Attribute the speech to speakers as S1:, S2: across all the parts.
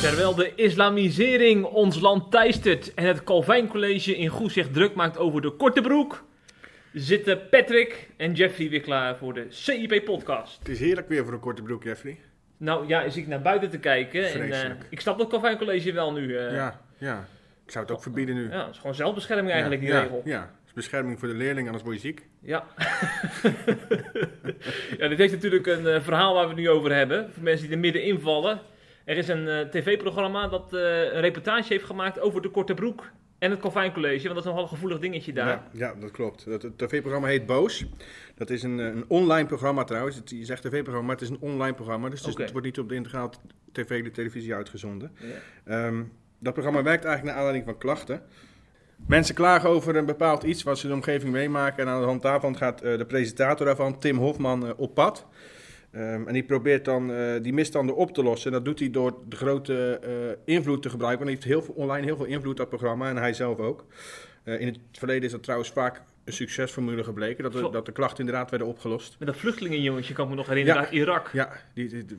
S1: Terwijl de islamisering ons land teistert en het Calvijn College in Goes zich druk maakt over de korte broek, zitten Patrick en Jeffrey weer klaar voor de CIP-podcast.
S2: Het is heerlijk weer voor een korte broek, Jeffrey.
S1: Nou ja, is ik naar buiten te kijken en
S2: Vreselijk.
S1: ik snap dat Calvijn College wel nu. eh,
S2: Ja, ja. Ik zou het ook verbieden nu.
S1: ja, het is gewoon zelfbescherming eigenlijk, die
S2: ja,
S1: regel.
S2: Ja, het is bescherming voor de leerling, anders word je ziek.
S1: Ja. ja, dit heeft natuurlijk een eh, verhaal waar we het nu over hebben. Voor mensen die er middenin vallen. Er is een tv-programma dat een reportage heeft gemaakt over de Korte Broek en het Calvijn College. Want dat is nogal een gevoelig dingetje daar.
S2: Ja, ja, dat klopt. Dat, het tv-programma heet Boos. Dat is een, eh, een online programma trouwens. Het, je zegt tv-programma, maar het is een online programma. Dus het wordt niet op de integraal tv, de televisie uitgezonden.
S1: Ja.
S2: Ehm, dat programma werkt eigenlijk naar aanleiding van klachten. Mensen klagen over een bepaald iets wat ze in de omgeving meemaken. En aan de hand daarvan gaat eh, de presentator daarvan, Tim Hofman, eh, op pad. Ehm, en die probeert dan eh, die misstanden op te lossen. En dat doet hij door de grote eh, invloed te gebruiken. Want hij heeft heel veel, online heel veel invloed, dat programma. En hij zelf ook. Eh, in het verleden is dat trouwens vaak een succesformule gebleken. Dat, de- dat de klachten inderdaad werden opgelost.
S1: Met dat vluchtelingenjongetje kan ik me nog herinneren
S2: Ja.
S1: uit Irak.
S2: Ja, die, die, die,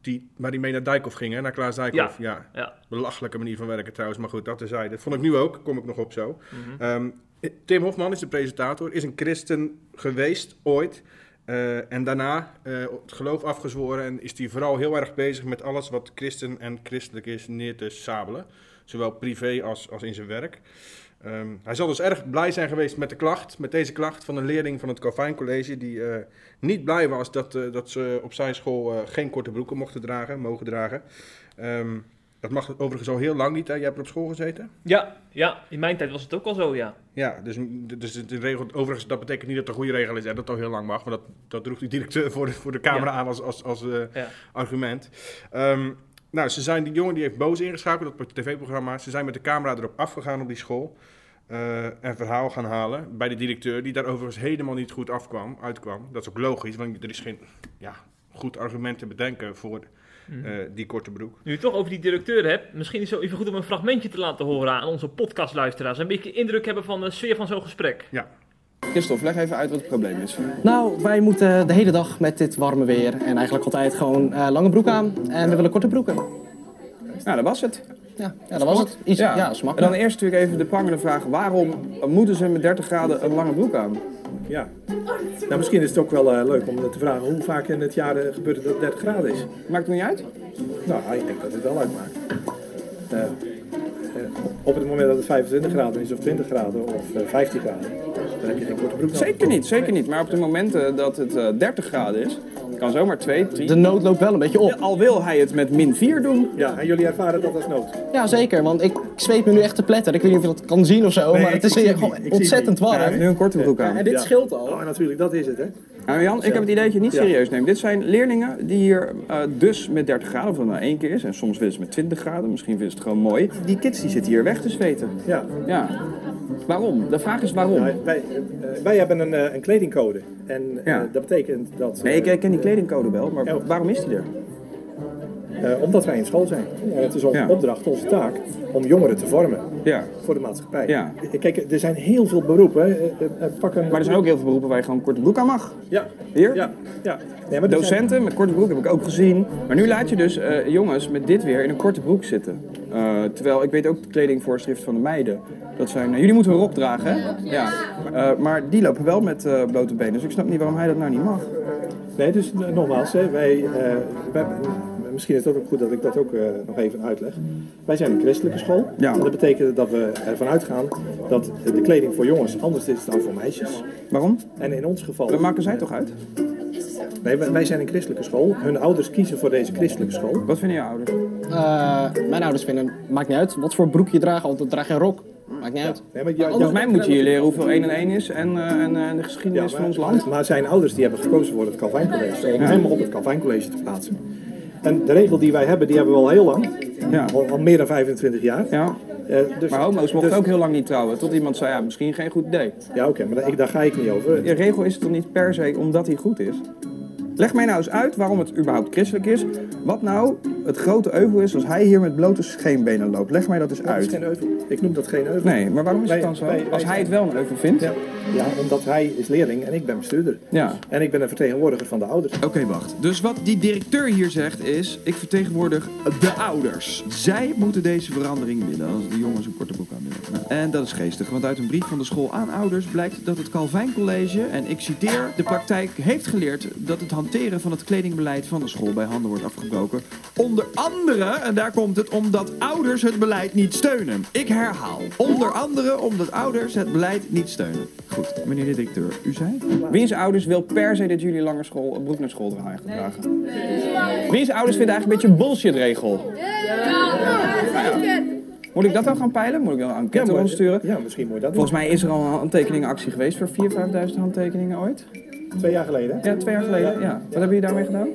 S2: die, waar die mee naar Dijkhoff ging, hè, naar Klaas Dijkhoff. Ja.
S1: Ja.
S2: Belachelijke manier van werken trouwens, maar goed, dat terzijde. Dat vond ik nu ook, kom ik nog op zo.
S1: Mhm.
S2: Ehm, Tim Hofman is de presentator, is een christen geweest ooit. Eh, en daarna eh, het geloof afgezworen en is hij vooral heel erg bezig met alles wat christen en christelijk is neer te sabelen. Zowel privé als, als in zijn werk. Ehm, hij zal dus erg blij zijn geweest met de klacht, met deze klacht van een leerling van het Calvijn College, die eh, niet blij was dat, dat ze op zijn school geen korte broeken mochten dragen, mogen dragen. Ehm, dat mag overigens al heel lang niet, hè? Jij hebt er op school gezeten?
S1: Ja, ja, in mijn tijd was het ook al zo, ja.
S2: Ja, dus, dus de regel, overigens, dat betekent niet dat het een goede regel is en dat het al heel lang mag, maar dat, dat droeg die directeur voor de, voor de camera aan als, als, als eh,
S1: Ja.
S2: argument. Ehm, nou, ze zijn, die jongen die heeft boos ingeschakeld op het tv-programma. Ze zijn met de camera erop afgegaan op die school. eh, en verhaal gaan halen bij de directeur, die daar overigens helemaal niet goed afkwam, uitkwam. Dat is ook logisch, want er is geen ja, goed argument te bedenken voor
S1: Mhm.
S2: eh, die korte broek.
S1: Nu je het toch over die directeur hebt, misschien is het zo even goed om een fragmentje te laten horen aan onze podcastluisteraars. Een beetje indruk hebben van de sfeer van zo'n gesprek.
S2: Ja,
S3: Christophe, leg even uit wat het probleem is.
S4: Nou, wij moeten de hele dag met dit warme weer en eigenlijk altijd gewoon eh, lange broek aan. En we willen korte broeken.
S3: Nou, dat was het.
S4: Ja, ja dat was het. Iets, ja, ja
S3: en dan eerst natuurlijk even de prangende vraag. Waarom moeten ze met 30 graden een lange broek aan?
S5: Ja. Nou, misschien is het ook wel eh, leuk om te vragen hoe vaak in het jaar eh, gebeurt het dat het 30 graden is.
S3: Maakt het niet uit?
S5: Nou, ik denk dat het wel uitmaakt. Eh, eh, op het moment dat het 25 graden is, of 20 graden, of eh, 15 graden, dan heb je geen korte broek nodig.
S3: Zeker niet, zeker niet. Maar op de momenten dat het eh, 30 graden is, kan zomaar 2, 3...
S4: De nood loopt wel een beetje op.
S3: Al wil hij het met min 4 doen.
S5: Ja, en jullie ervaren dat als nood.
S4: Ja, zeker, want ik zweet me nu echt te pletten. Ik weet niet of je dat kan zien of zo,
S5: Nee,
S4: maar het is hier gewoon
S5: niet.
S4: Ontzettend warm.
S3: nu een korte broek aan.
S4: En dit
S5: Ja.
S4: scheelt al.
S5: Oh, natuurlijk, dat is het, hè?
S3: Nou Jan, ik heb het idee dat je het niet
S5: Ja.
S3: serieus neemt. Dit zijn leerlingen die hier eh, dus met 30 graden, of dat nou één keer is, en soms willen ze met 20 graden, misschien vinden ze het gewoon mooi. Die kids die zitten hier weg te zweten.
S5: Ja.
S3: Ja. Waarom? De vraag is waarom.
S5: Ja, wij, eh, wij hebben een, eh, een kledingcode. En
S3: Ja.
S5: dat betekent dat...
S3: Nee, ik ken die kledingcode wel, maar
S5: Ja.
S3: waarom is die er?
S5: Eh, omdat wij in school zijn. En het is onze
S3: Ja.
S5: opdracht, onze taak, om jongeren te vormen
S3: Ja.
S5: voor de maatschappij.
S3: Ja.
S5: Kijk, er zijn heel veel beroepen. Eh, eh, Pak een...
S3: Maar er zijn ook heel veel beroepen waar je gewoon korte broek aan mag.
S5: Ja,
S3: Hier?
S5: ja, ja. Nee, maar zijn-
S3: Docenten met korte broek heb ik ook gezien. Maar nu laat je dus eh, jongens met dit weer in een korte broek zitten. Eh, terwijl ik weet ook de kledingvoorschrift van de meiden. Dat zijn, eh, jullie moeten een rok dragen, hè? Ja. Eh, maar die lopen wel met eh, blote benen. Dus ik snap niet waarom hij dat nou niet mag.
S5: Nee, dus eh, nogmaals, hè, wij, eh, wij- misschien is het ook goed dat ik dat ook eh, nog even uitleg. Wij zijn een christelijke school.
S3: Ja.
S5: En dat betekent dat we ervan uitgaan dat de kleding voor jongens anders is dan voor meisjes.
S3: Waarom?
S5: En in ons geval...
S3: Dat maken zij toch uit?
S5: Nee, wij, zijn een christelijke school. Hun ouders kiezen voor deze christelijke school.
S3: Wat vinden je ouders?
S4: Eh, mijn ouders vinden, maakt niet uit wat voor broek je draagt, want draag je een rok. Maakt niet uit.
S5: Nee, maar jou-
S3: Volgens mij moet je hier leren hoeveel 1 en 1 is en, eh, en eh, de
S5: Ja,
S3: geschiedenis van ons land.
S5: maar zijn ouders die hebben gekozen voor het Calvijn College. Om hem op het Calvijn College te plaatsen. En de regel die wij hebben, die hebben we al heel lang.
S3: Ja.
S5: Al, al meer dan 25 jaar.
S3: ja.
S5: Eh, dus,
S3: Maar homo's mochten
S5: dus-
S3: ook heel lang niet trouwen. Tot iemand zei, ja, misschien geen goed idee.
S5: Ja, oké, maar daar, ik- daar ga ik niet over.
S3: Je regel is het toch niet per se omdat hij goed is? Leg mij nou eens uit waarom het überhaupt christelijk is. Wat nou het grote euvel is als hij hier met blote scheenbenen loopt. Leg mij dat eens
S5: Dat is
S3: uit.
S5: geen euvel. Ik noem dat geen euvel.
S3: Nee, maar waarom is het dan zo?
S5: wij- wij
S3: Als hij het wel een euvel vindt.
S5: Ja, ja, omdat hij is leerling en ik ben bestuurder.
S3: Ja.
S5: En ik ben een vertegenwoordiger van de ouders.
S3: Oké, wacht. Dus wat die directeur hier zegt is: ik vertegenwoordig de ouders. Zij moeten deze verandering willen als de jongens een korte broek aan willen. Nou, en dat is geestig, want uit een brief van de school aan ouders blijkt dat het Calvijn College, en ik citeer, de praktijk heeft geleerd dat het hanteren van het kledingbeleid van de school bij handen wordt afgebroken. Onder andere, en daar komt het, omdat ouders het beleid niet steunen. Ik herhaal. Onder andere omdat ouders het beleid niet steunen. Goed, meneer de directeur, u zei? Wiens ouders wil per se dat jullie langer school, broek naar school dragen? Wiens ouders vinden eigenlijk een beetje een bullshit regel? Moet ik dat dan gaan peilen? Moet ik dan een enquête
S5: maar-
S3: rondsturen?
S5: Ja, misschien moet dat
S3: Volgens mij is er al een handtekeningenactie geweest voor 4.000, 5.000 handtekeningen ooit.
S5: Twee jaar geleden.
S3: Ja, twee jaar geleden. Ja. Wat hebben jullie daarmee gedaan?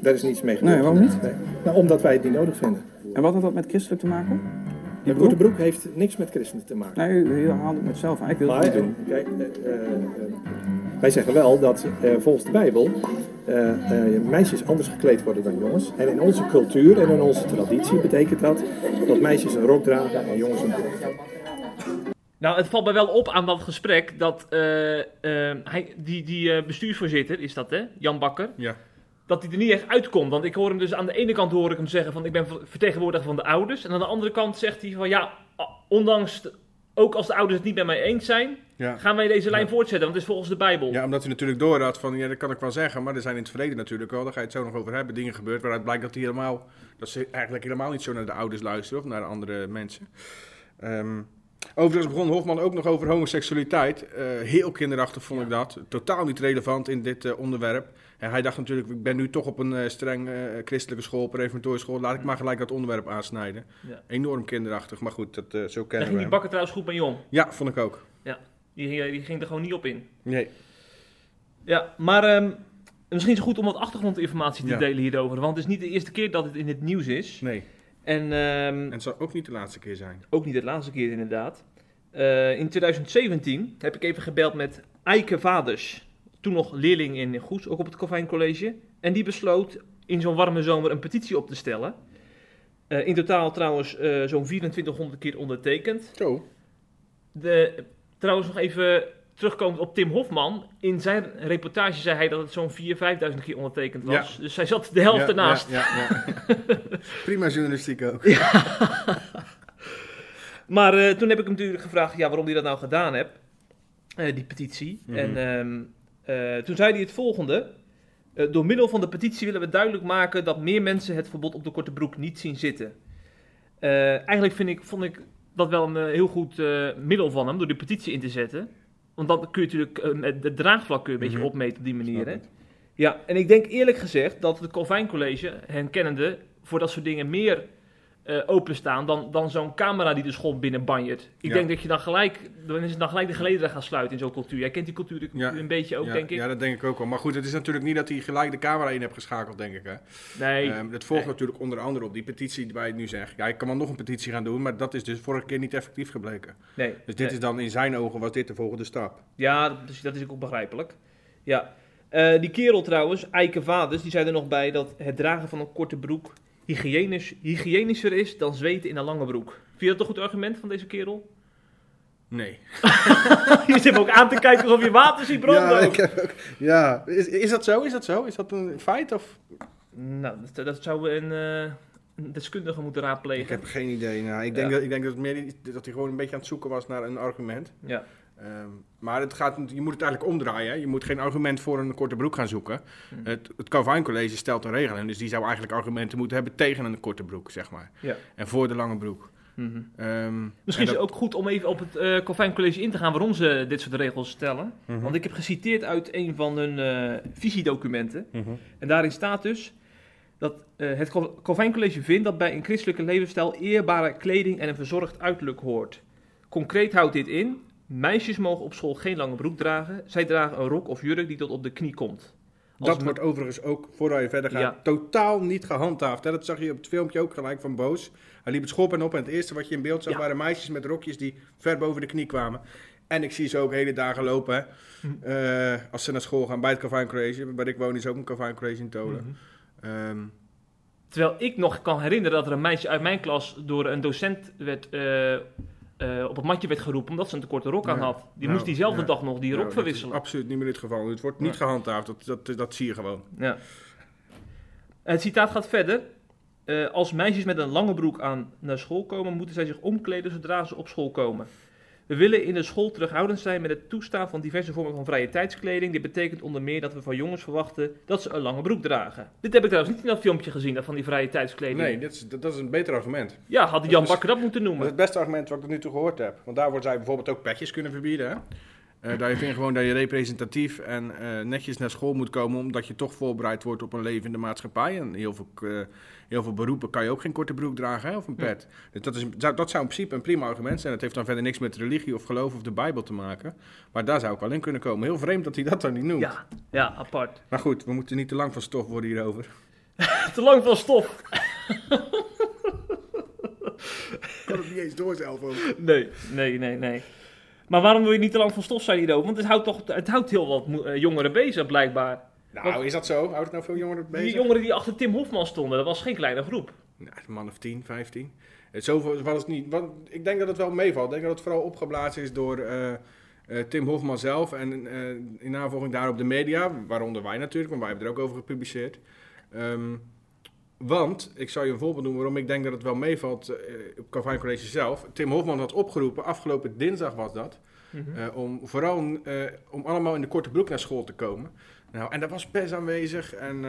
S5: Daar is niets mee gebeurd.
S3: Nee, waarom niet?
S5: Nee. Nou, omdat wij het niet nodig vinden.
S3: En wat had dat met christelijk te maken?
S5: De korte broek heeft niks met christenen te maken.
S3: Nee, u, u haalde het met zelf aan. Ik wil het niet doen.
S5: eh, kijk, eh, eh, wij zeggen wel dat volgens de Bijbel meisjes anders gekleed worden dan jongens. En in onze cultuur en in onze traditie betekent dat dat meisjes een rok dragen en jongens een broek.
S1: Nou, het valt mij wel op aan dat gesprek dat eh, eh, hij, die, die eh, bestuursvoorzitter, is dat hè, Jan Bakker,
S2: Ja.
S1: dat hij er niet echt uitkomt. Want ik hoor hem dus aan de ene kant hoor ik hem zeggen van ik ben ver- vertegenwoordiger van de ouders. En aan de andere kant zegt hij van ja, ondanks, de- ook als de ouders het niet met mij eens zijn,
S2: Ja.
S1: gaan wij deze lijn voortzetten. Want het is volgens de Bijbel.
S2: Ja, omdat hij natuurlijk door had van, ja, dat kan ik wel zeggen, maar er zijn in het verleden natuurlijk wel, daar ga je het zo nog over hebben, dingen gebeurd waaruit blijkt dat, hij helemaal, dat ze eigenlijk helemaal niet zo naar de ouders luisteren of naar andere mensen. Ehm, overigens begon Hofman ook nog over homoseksualiteit. Eh, heel kinderachtig vond ik dat. Totaal niet relevant in dit eh, onderwerp. En hij dacht natuurlijk, ik ben nu toch op een eh, streng christelijke school, preventorische laat ik maar gelijk dat onderwerp aansnijden.
S1: Ja.
S2: Enorm kinderachtig, maar goed, dat, zo
S1: Daar
S2: kennen
S1: ging
S2: we
S1: die
S2: hem.
S1: Bakker trouwens goed mee om.
S2: Ja, vond ik ook.
S1: Die, ging- die ging er gewoon niet op in.
S2: Nee.
S1: Ja, maar ehm, misschien is het goed om wat achtergrondinformatie te
S2: Ja.
S1: delen hierover. Want het is niet de eerste keer dat het in het nieuws is.
S2: Nee.
S1: En ehm,
S2: En het zal ook niet de laatste keer zijn.
S1: Ook niet de laatste keer inderdaad. Eh, in 2017 heb ik even gebeld met Eike Vaders. Toen nog leerling in Goes, ook op het Calvijn College. En die besloot in zo'n warme zomer een petitie op te stellen. Eh, in totaal trouwens eh, zo'n 2400 keer ondertekend.
S2: Zo.
S1: De, trouwens nog even terugkomend op Tim Hofman. In zijn reportage zei hij dat het zo'n 4.000, 5.000 keer ondertekend was. Dus hij zat de helft ernaast.
S2: Ja, ja, ja. Prima journalistiek ook.
S1: Maar eh, toen heb ik hem natuurlijk gevraagd ja, waarom hij dat nou gedaan heeft, eh, die petitie.
S2: Mhm.
S1: En ehm, eh, toen zei hij het volgende. Door middel van de petitie willen we duidelijk maken dat meer mensen het verbod op de korte broek niet zien zitten. Eigenlijk vind ik, vond ik dat wel een heel goed middel van hem, door de petitie in te zetten. Want dan kun je natuurlijk het draagvlak kun je een beetje
S2: Mhm.
S1: opmeten op die manier. Hè? Ja, en ik denk eerlijk gezegd dat het Calvijn College, hen kennende, voor dat soort dingen meer eh, openstaan dan, dan zo'n camera die de school binnen banjert. Ik
S2: Ja.
S1: denk dat je dan gelijk, dan is het dan gelijk de gelederen gaan sluiten in zo'n cultuur. Jij kent die cultuur
S2: Ja.
S1: een beetje ook,
S2: ja,
S1: denk ik.
S2: Ja, dat denk ik ook wel. Maar goed, het is natuurlijk niet dat hij gelijk de camera in hebt geschakeld, denk ik. Hè.
S1: nee,
S2: Ehm, dat volgt
S1: Nee.
S2: natuurlijk onder andere op die petitie waar je het nu zegt. Ja, ik kan wel nog een petitie gaan doen, maar dat is dus vorige keer niet effectief gebleken.
S1: nee.
S2: Dus dit
S1: nee.
S2: is dan in zijn ogen was dit de volgende stap.
S1: Ja, dat is, dat is ook begrijpelijk. Ja. Eh, die kerel trouwens, Eike Vaders, die zei er nog bij dat het dragen van een korte broek hygiënisch, hygiënischer is dan zweten in een lange broek. Vind je dat een goed argument van deze kerel?
S2: Nee.
S1: je zit ook aan te kijken alsof je water ziet branden.
S2: Ja, ik heb ook, ja. Is, is dat zo? Is dat zo? Is dat een feit? Of?
S1: Nou, dat, dat zou een, eh, een deskundige moeten raadplegen.
S2: Ik heb geen idee. Nou, ik, denk
S1: Ja.
S2: dat, ik denk dat, het meer, dat hij gewoon een beetje aan het zoeken was naar een argument.
S1: Ja.
S2: Ehm, maar het gaat, je moet het eigenlijk omdraaien. hè. Je moet geen argument voor een korte broek gaan zoeken.
S1: Hm.
S2: Het, het Calvijn College stelt een regel in. Dus die zou eigenlijk argumenten moeten hebben tegen een korte broek, zeg maar.
S1: Ja.
S2: En voor de lange broek.
S1: Mhm.
S2: Ehm,
S1: Misschien
S2: en
S1: is het
S2: dat-
S1: ook goed om even op het Calvijn College in te gaan waarom ze dit soort regels stellen.
S2: Mhm.
S1: Want ik heb geciteerd uit een van hun eh, visiedocumenten.
S2: Mhm.
S1: En daarin staat dus dat eh, het Cal- Calvijn College vindt dat bij een christelijke levensstijl eerbare kleding en een verzorgd uiterlijk hoort. Concreet houdt dit in: meisjes mogen op school geen lange broek dragen. Zij dragen een rok of jurk die tot op de knie komt. Als
S2: Dat wordt overigens ook, voordat je verder gaat,
S1: Ja.
S2: totaal niet gehandhaafd. Hè? Dat zag je op het filmpje ook gelijk van Boos. Hij liep het schoolplein op en het eerste wat je in beeld zag
S1: Ja.
S2: waren meisjes met rokjes die ver boven de knie kwamen. En ik zie ze ook hele dagen lopen. hè.
S1: Hm.
S2: Eh, als ze naar school gaan bij het Calvin College. Waar ik woon is ook een Calvin College in Tolen.
S1: Mhm.
S2: Ehm,
S1: Terwijl ik nog kan herinneren dat er een meisje uit mijn klas door een docent werd, eh, eh, op het matje werd geroepen omdat ze een te korte rok aan
S2: Ja.
S1: had. Die
S2: Nou,
S1: moest diezelfde
S2: ja.
S1: dag nog die rok verwisselen.
S2: absoluut niet meer het geval. Het wordt niet gehandhaafd. Dat, dat, dat zie je gewoon.
S1: Ja. Het citaat gaat verder. Eh, als meisjes met een lange broek aan naar school komen, moeten zij zich omkleden zodra ze op school komen. We willen in de school terughoudend zijn met het toestaan van diverse vormen van vrije tijdskleding. Dit betekent onder meer dat we van jongens verwachten dat ze een lange broek dragen. Dit heb ik trouwens niet in dat filmpje gezien, van die vrije tijdskleding.
S2: Nee, dit is, dat, is een beter argument.
S1: Ja, had Jan Bakker dat moeten
S2: Dat is
S1: noemen.
S2: het beste argument wat ik tot nu toe gehoord heb. Want daar wordt zij bijvoorbeeld ook petjes kunnen verbieden. Hè? Eh, daar vind je gewoon dat je representatief en eh, netjes naar school moet komen, omdat je toch voorbereid wordt op een leven in de maatschappij. En heel veel, eh, heel veel beroepen kan je ook geen korte broek dragen hè, of een pet. Dus dat, is, zou- dat zou in principe een prima argument zijn. Het heeft dan verder niks met religie of geloof of de Bijbel te maken. Maar daar zou ik wel in kunnen komen. Heel vreemd dat hij dat dan niet noemt.
S1: Ja, ja, apart.
S2: Maar goed, we moeten niet te lang van stof worden hierover.
S1: Te lang van stof.
S2: Ik kan het niet eens door zelf ook.
S1: Nee, nee, nee, nee. Maar waarom wil je niet te lang van stof zijn hierover? Want het houdt toch het houdt heel wat eh, jongeren bezig, blijkbaar.
S2: Nou, is dat zo? Houdt het nou veel jongeren bezig?
S1: Die jongeren die achter Tim Hofman stonden, dat was geen kleine groep.
S2: Nou, een man of 10, 15. Het zoveel was het niet. Want ik denk dat het wel meevalt. Ik denk dat het vooral opgeblazen is door eh, eh, Tim Hofman zelf. En in navolging daarop de media, waaronder wij natuurlijk, want wij hebben er ook over gepubliceerd. Ehm, want, ik zal je een voorbeeld doen waarom ik denk dat het wel meevalt eh, op Calvin College zelf. Tim Hofman had opgeroepen, afgelopen dinsdag was dat, eh, om vooral eh, om allemaal in de korte broek naar school te komen. Nou, en daar was pers aanwezig en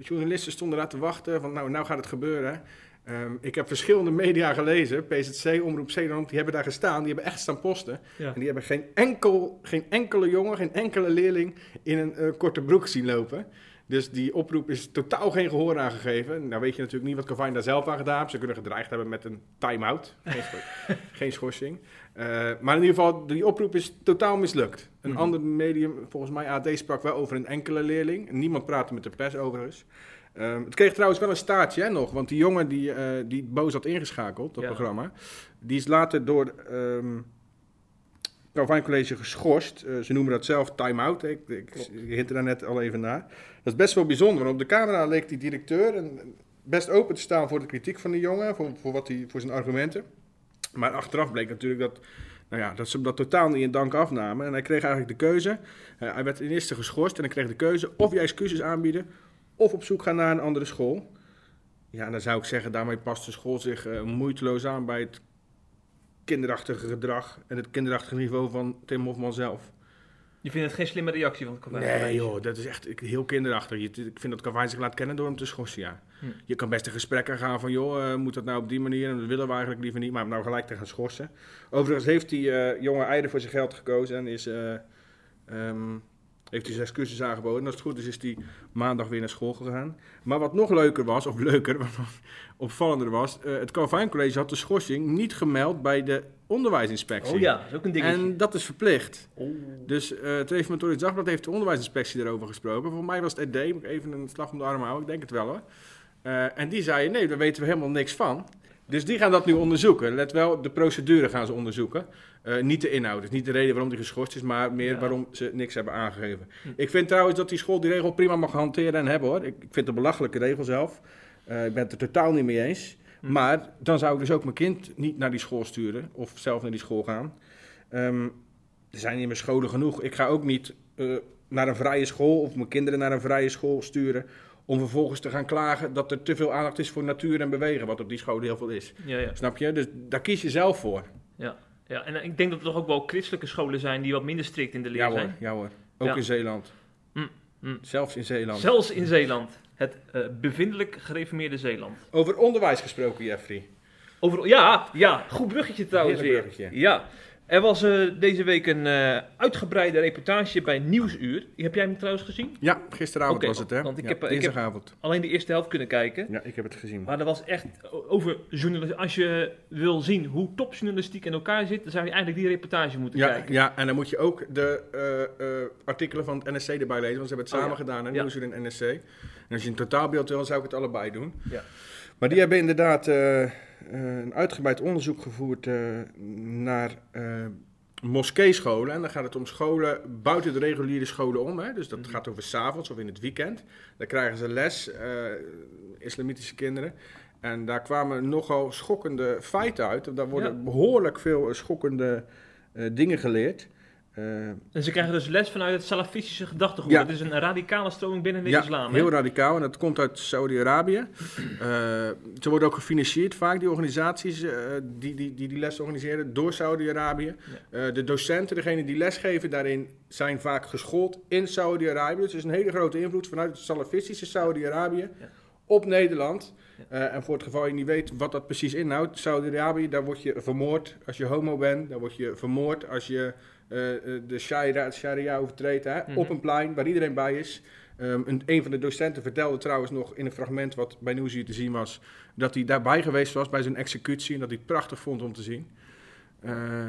S2: journalisten stonden daar te wachten van nou, nou gaat het gebeuren. Ehm, ik heb verschillende media gelezen, PZC, Omroep Zeeland, die hebben daar gestaan, die hebben echt staan posten.
S1: Ja.
S2: En die hebben geen, enkel, geen enkele jongen, geen enkele leerling in een korte broek zien lopen. Dus die oproep is totaal geen gehoor aangegeven. Nou weet je natuurlijk niet wat Calvin daar zelf aan gedaan heeft. Ze kunnen gedreigd hebben met een time-out. Geen, geen schorsing. Eh, maar in ieder geval, die oproep is totaal mislukt. Een
S1: Mhm.
S2: ander medium, volgens mij AD, sprak wel over een enkele leerling. Niemand praatte met de pers overigens. Ehm, het kreeg trouwens wel een staartje hè, nog. Want die jongen die, eh, die boos had ingeschakeld, dat
S1: Ja.
S2: programma... die is later door... ehm Calvin College geschorst. Eh, ze noemen dat zelf time-out. Ik, ik, ik hint er net al even naar. Dat is best wel bijzonder, want op de camera leek die directeur en best open te staan voor de kritiek van die jongen, voor, voor, wat hij, voor zijn argumenten. Maar achteraf bleek natuurlijk dat, nou ja, dat ze hem dat totaal niet in dank afnamen. En hij kreeg eigenlijk de keuze, eh, hij werd in eerste geschorst en hij kreeg de keuze of je excuses aanbieden of op zoek gaan naar een andere school. Ja, en dan zou ik zeggen, daarmee past de school zich eh, moeiteloos aan bij het kinderachtige gedrag en het kinderachtige niveau van Tim Hofman zelf.
S1: Je vindt het geen slimme reactie van het Calvin
S2: Nee joh, dat is echt heel kinderachtig. Ik vind dat Calvin zich laat kennen door hem te schorsen, ja.
S1: Hm.
S2: Je kan best een gesprek gaan van, joh, eh, moet dat nou op die manier? En dat willen we eigenlijk liever niet, maar hem nou gelijk te gaan schorsen. Overigens heeft die eh, jonge Eider voor zijn geld gekozen en is, eh, ehm, heeft hij zijn excuses aangeboden. En als het goed is, is hij maandag weer naar school gegaan. Maar wat nog leuker was, of leuker, wat opvallender was, eh, het Calvin College had de schorsing niet gemeld bij de onderwijsinspectie.
S1: Oh ja, dat is ook een dingetje.
S2: En dat is verplicht.
S1: Oh.
S2: Dus eh het Reformatorisch Dagblad heeft de onderwijsinspectie daarover gesproken. Voor mij was het RD, moet ik even een slag om de arm houden, ik denk het wel hoor. Eh, en die zei, nee, daar weten we helemaal niks van. Dus die gaan dat nu onderzoeken. Let wel, de procedure gaan ze onderzoeken. Eh, niet de inhoud, dus niet de reden waarom die geschorst is, maar meer
S1: Ja.
S2: waarom ze niks hebben aangegeven.
S1: Hm.
S2: Ik vind trouwens dat die school die regel prima mag hanteren en hebben hoor. Ik, ik vind het een belachelijke regel zelf. Eh, ik ben het er totaal niet mee eens.
S1: Hm.
S2: Maar dan zou ik dus ook mijn kind niet naar die school sturen of zelf naar die school gaan. Ehm, er zijn niet meer scholen genoeg. Ik ga ook niet eh, naar een vrije school of mijn kinderen naar een vrije school sturen. Om vervolgens te gaan klagen dat er te veel aandacht is voor natuur en bewegen, wat op die scholen heel veel is.
S1: Ja, ja.
S2: Snap je? Dus daar kies je zelf voor.
S1: Ja, en eh, ik denk dat er toch ook wel christelijke scholen zijn die wat minder strikt in de leer
S2: Ja hoor,
S1: zijn.
S2: ja hoor. Ook
S1: Ja.
S2: in Zeeland.
S1: Mm, mm.
S2: Zelfs in Zeeland.
S1: Zelfs in Zeeland. Het eh, bevindelijk gereformeerde Zeeland.
S2: Over onderwijs gesproken, Jeffrey.
S1: Over, ja, ja, goed bruggetje trouwens weer. Ja, er was eh, deze week een eh, uitgebreide reportage bij Nieuwsuur. Heb jij hem trouwens gezien?
S2: Ja, gisteravond was het hè.
S1: want ik
S2: Ja,
S1: heb, eh, ik heb-
S2: dinsdagavond.
S1: Alleen de eerste helft kunnen kijken.
S2: Ja, ik heb het gezien.
S1: Maar dat was echt over journalistiek. Als je wil zien hoe topjournalistiek in elkaar zit, dan zou je eigenlijk die reportage moeten
S2: Ja,
S1: kijken.
S2: ja, en dan moet je ook de artikelen van het NSC erbij lezen, want ze hebben het
S1: Oh,
S2: samen
S1: ja.
S2: gedaan. Nieuwsuur en NSC. En als je een totaalbeeld wil, zou ik het allebei doen.
S1: Ja.
S2: Maar die hebben inderdaad een uitgebreid onderzoek gevoerd eh, naar eh, moskeescholen. En dan gaat het om scholen buiten de reguliere scholen om. Hè? Dus dat gaat over s'avonds of in het weekend. Daar krijgen ze les, eh, islamitische kinderen. En daar kwamen nogal schokkende feiten uit. Daar worden
S1: Ja.
S2: behoorlijk veel eh, schokkende eh, dingen geleerd. Eh,
S1: En ze krijgen dus les vanuit het salafistische gedachtegoed.
S2: Ja.
S1: Dat is een radicale stroming binnen de
S2: ja,
S1: islam. hè?
S2: heel radicaal. En dat komt uit Saudi-Arabië. Eh, ze worden ook gefinancierd vaak, die organisaties eh, die, die, die die les organiseren, door Saudi-Arabië. De docenten, degene die lesgeven daarin, zijn vaak geschoold in Saudi-Arabië. Dus er is een hele grote invloed vanuit het salafistische Saudi-Arabië op Nederland. En voor het geval je niet weet wat dat precies inhoudt, Saudi-Arabië, daar word je vermoord als je homo bent. Daar word je vermoord als je de sharia, sharia overtreedt, hè,
S1: Mhm.
S2: op een plein waar iedereen bij is. Ehm, een, een van de docenten vertelde trouwens nog in een fragment wat bij Nieuwsuur te zien was, dat hij daarbij geweest was bij zijn executie en dat hij het prachtig vond om te zien. Eh,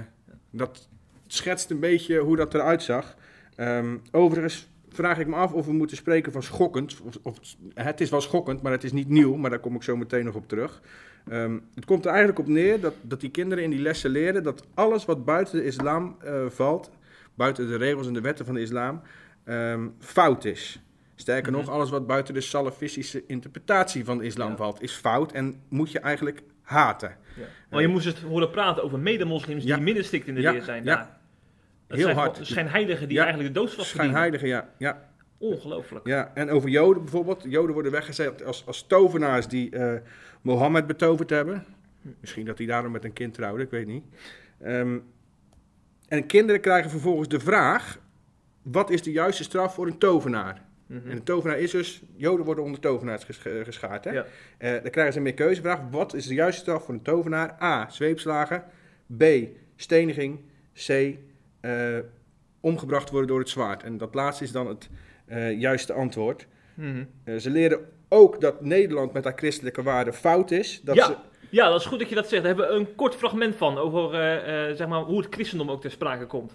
S2: dat schetst een beetje hoe dat eruit zag. Ehm, overigens vraag ik me af of we moeten spreken van schokkend. Of, of, het is wel schokkend, maar het is niet nieuw, maar daar kom ik zo meteen nog op terug. Ehm, het komt er eigenlijk op neer dat, dat die kinderen in die lessen leren dat alles wat buiten de islam eh, valt, buiten de regels en de wetten van de islam, ehm, fout is. Sterker nog, alles wat buiten de salafistische interpretatie van de islam
S1: Ja.
S2: valt, is fout en moet je eigenlijk haten.
S1: Maar je moest het horen praten over medemoslims
S2: Ja.
S1: die stikt in de
S2: Ja,
S1: leer zijn.
S2: ja.
S1: daar.
S2: Heel
S1: zijn
S2: hard.
S1: schijnheiligen die
S2: Ja.
S1: eigenlijk de doodstraf verdienen.
S2: Schijnheilige, ja. ja.
S1: Ongelooflijk.
S2: Ja, en over Joden bijvoorbeeld. Joden worden weggezet als, als tovenaars die eh, Mohammed betoverd hebben. Misschien dat hij daarom met een kind trouwde, ik weet niet. Ehm, en kinderen krijgen vervolgens de vraag: wat is de juiste straf voor een tovenaar?
S1: Mhm.
S2: En een tovenaar is dus, Joden worden onder tovenaars ges- eh, geschaard. Hè?
S1: Ja.
S2: Eh, dan krijgen ze een meer keuzevraag. Wat is de juiste straf voor een tovenaar? A. Zweepslagen. B. Steniging. C. omgebracht worden door het zwaard. En dat laatste is dan het eh, juiste antwoord.
S1: Mhm.
S2: Eh, ze leren ook dat Nederland met haar christelijke waarden fout is. Dat
S1: ja.
S2: ze,
S1: ja, dat is goed dat je dat zegt. Daar hebben we een kort fragment van over eh, eh, zeg maar, hoe het christendom ook ter sprake komt.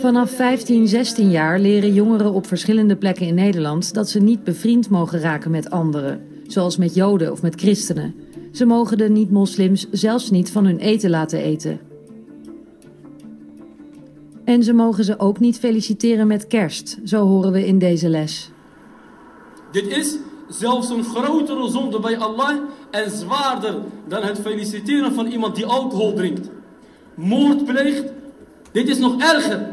S6: Vanaf 15, 16 jaar leren jongeren op verschillende plekken in Nederland dat ze niet bevriend mogen raken met anderen, zoals met Joden of met christenen. Ze mogen de niet-moslims zelfs niet van hun eten laten eten. En ze mogen ze ook niet feliciteren met kerst, zo horen we in deze les.
S7: Dit is zelfs een grotere zonde bij Allah en zwaarder dan het feliciteren van iemand die alcohol drinkt. Moord pleegt, dit is nog erger.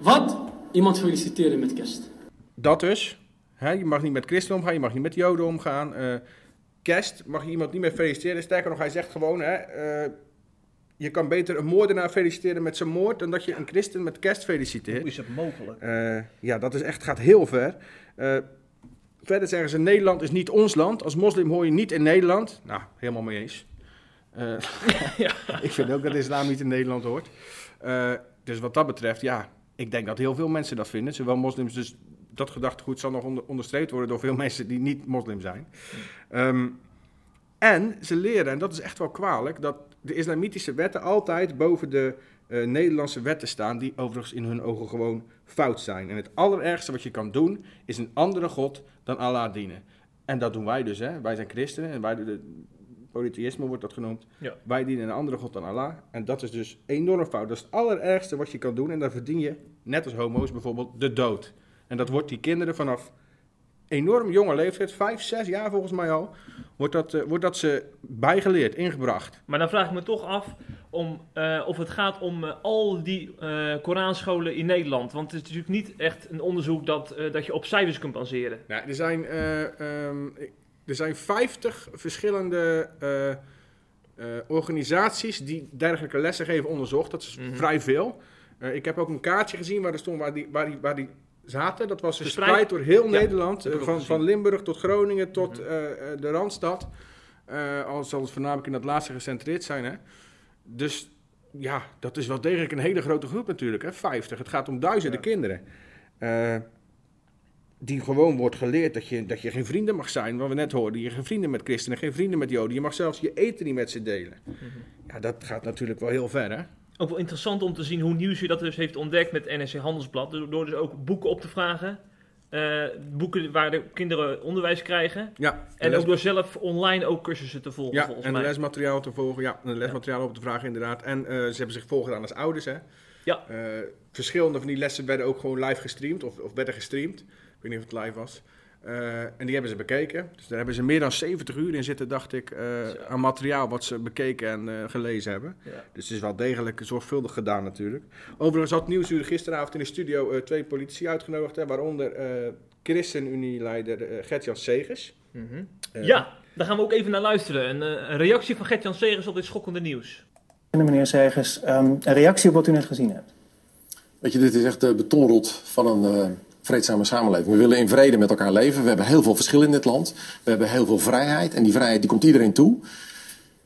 S7: Wat? Iemand feliciteren met kerst.
S2: dat dus. Hè, je mag niet met christenen omgaan, je mag niet met joden omgaan. Eh, kerst mag je iemand niet meer feliciteren. Sterker nog, hij zegt gewoon... Hè, eh, je kan beter een moordenaar feliciteren met zijn moord... dan dat je een christen met kerst feliciteert.
S1: is het mogelijk?
S2: Eh, ja, dat is echt, gaat heel ver. Eh, verder zeggen ze, Nederland is niet ons land. Als moslim hoor je niet in Nederland. Nou, helemaal mee eens. Eh, Ik vind ook dat de islam niet in Nederland hoort. Dus wat dat betreft, ja, ik denk dat heel veel mensen dat vinden. Zowel moslims, dus dat gedachtegoed zal nog onder, onderstreept worden door veel mensen die niet moslim zijn. Ehm, en ze leren, en dat is echt wel kwalijk, dat de islamitische wetten altijd boven de eh, Nederlandse wetten staan, die overigens in hun ogen gewoon fout zijn. En het allerergste wat je kan doen, is een andere god dan Allah dienen. En dat doen wij dus, hè. Wij zijn christenen en wij doen de polytheïsme wordt dat genoemd.
S1: Ja.
S2: Wij dienen een andere god dan Allah. En dat is dus enorm fout. Dat is het allerergste wat je kan doen. En dan verdien je, net als homo's bijvoorbeeld, de dood. En dat wordt die kinderen vanaf enorm jonge leeftijd, vijf, zes jaar volgens mij al, wordt dat, eh, wordt dat ze bijgeleerd, ingebracht.
S1: Maar dan vraag ik me toch af om, eh, of het gaat om eh, al die Koranscholen in Nederland. Want het is natuurlijk niet echt een onderzoek dat, dat je op cijfers kunt baseren.
S2: Nou, er, zijn, ehm, er zijn 50 verschillende organisaties die dergelijke lessen geven onderzocht. Dat is
S1: Mhm.
S2: vrij veel. Ik heb ook een kaartje gezien waar er stond waar die, waar die, waar die zaten. Dat was
S1: Verspreid?
S2: door heel Nederland. eh, van, van Limburg tot Groningen tot
S1: Mhm.
S2: eh, eh, de Randstad. Al zal het voornamelijk in dat laatste gecentreerd zijn. Hè? Dus ja, dat is wel degelijk een hele grote groep natuurlijk. Hè? 50. Het gaat om duizenden
S1: Ja.
S2: kinderen. Die gewoon wordt geleerd dat je, dat je geen vrienden mag zijn. Wat we net hoorden. Je geen vrienden met christenen, geen vrienden met joden. Je mag zelfs je eten niet met ze delen.
S1: Mhm.
S2: Ja, dat gaat natuurlijk wel heel ver, hè?
S1: Ook wel interessant om te zien hoe Nieuwsuur dat dus heeft ontdekt met NRC Handelsblad. Door, door dus ook boeken op te vragen. eh, boeken waar de kinderen onderwijs krijgen.
S2: Ja,
S1: En
S2: les-
S1: ook door zelf online ook cursussen te volgen,
S2: ja,
S1: volgens
S2: en
S1: mij.
S2: lesmateriaal te volgen. Ja, en lesmateriaal op te vragen inderdaad. En eh, ze hebben zich voorgedaan als ouders, hè.
S1: Ja.
S2: Eh, verschillende van die lessen werden ook gewoon live gestreamd, of, of werden gestreamd. Ik weet niet of het live was. Eh, en die hebben ze bekeken. Dus daar hebben ze meer dan 70 uur in zitten, dacht ik, eh, aan materiaal wat ze bekeken en eh, gelezen hebben.
S1: Ja.
S2: Dus het is wel degelijk zorgvuldig gedaan natuurlijk. Overigens had Nieuwsuur gisteravond in de studio eh, twee politici uitgenodigd, hè, waaronder eh ChristenUnie-leider eh, Gert-Jan Segers.
S1: Mhm. Ja, daar gaan we ook even naar luisteren. Een, eh, een reactie van Gert-Jan Segers op dit schokkende nieuws.
S8: Meneer Segers, ehm, een reactie op wat u net gezien hebt.
S9: Weet je, dit is echt de betonrot van een eh, vreedzame samenleving. We willen in vrede met elkaar leven. We hebben heel veel verschillen in dit land. We hebben heel veel vrijheid. En die vrijheid die komt iedereen toe.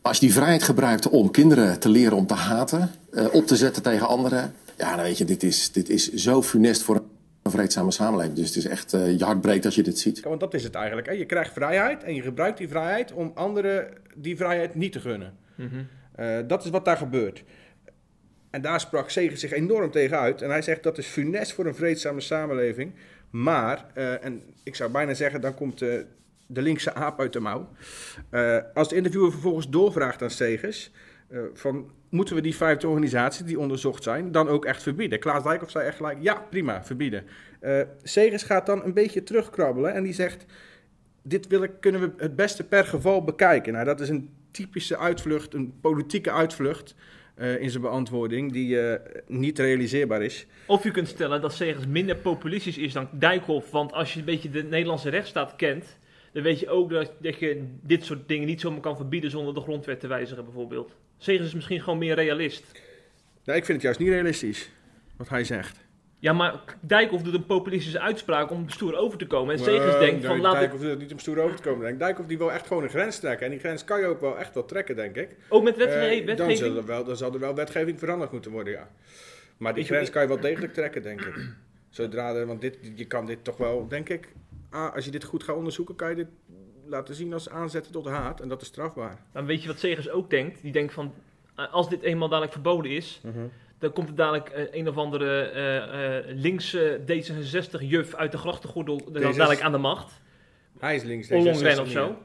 S9: Als je die vrijheid gebruikt om kinderen te leren om te haten, eh, op te zetten tegen anderen. Ja, dan weet je, dit is, dit is zo funest voor een vreedzame samenleving. Dus het is echt, eh, je hart breekt als je dit ziet.
S2: Want dat is het eigenlijk. Hè? Je krijgt vrijheid en je gebruikt die vrijheid om anderen die vrijheid niet te gunnen. Eh, dat is wat daar gebeurt. En daar sprak Segers zich enorm tegen uit. En hij zegt dat is funest voor een vreedzame samenleving. Maar, eh, en ik zou bijna zeggen, dan komt eh, de linkse aap uit de mouw. Eh, als de interviewer vervolgens doorvraagt aan Segers... van, moeten we die 50 organisaties die onderzocht zijn dan ook echt verbieden? Klaas Dijkhoff zei echt gelijk, ja, prima, verbieden. Segers gaat dan een beetje terugkrabbelen en die zegt... dit willen, kunnen we het beste per geval bekijken. Nou, dat is een typische uitvlucht, een politieke uitvlucht... eh, in zijn beantwoording, die eh, niet realiseerbaar is.
S1: Of je kunt stellen dat Segers minder populistisch is dan Dijkhoff. Want als je een beetje de Nederlandse rechtsstaat kent, dan weet je ook dat, dat je dit soort dingen niet zomaar kan verbieden zonder de grondwet te wijzigen, bijvoorbeeld. Segers is misschien gewoon meer realist.
S2: Nou, ik vind het juist niet realistisch, wat hij zegt.
S1: Ja, maar Dijkhoff doet een populistische uitspraak om stoer over te komen. En Segers
S2: Eh,
S1: denkt van
S2: nee,
S1: laat.
S2: Dijkhoff doet het niet om stoer over te komen. denk. Dijkhoff die wil echt gewoon een grens trekken. En die grens kan je ook wel echt wel trekken, denk ik.
S1: Ook met wetge-
S2: Eh, dan,
S1: wetgeving?
S2: zal er wel, dan zal er wel wetgeving veranderd moeten worden, ja. Maar die grens kan je wel degelijk trekken, denk ik. Zodra er, want dit, je kan dit toch wel, denk ik, ah, als je dit goed gaat onderzoeken, kan je dit laten zien als aanzetten tot haat. En dat is strafbaar.
S1: Dan weet je wat Segers ook denkt. Die denkt van, als dit eenmaal dadelijk verboden is,
S2: Mhm.
S1: Dan komt er dadelijk eh, een of andere eh, eh, linkse D66-juf uit de grachtengordel dan
S2: D66
S1: dadelijk aan de macht.
S2: Hij is links.
S1: Ollongren
S2: D66
S1: of zo.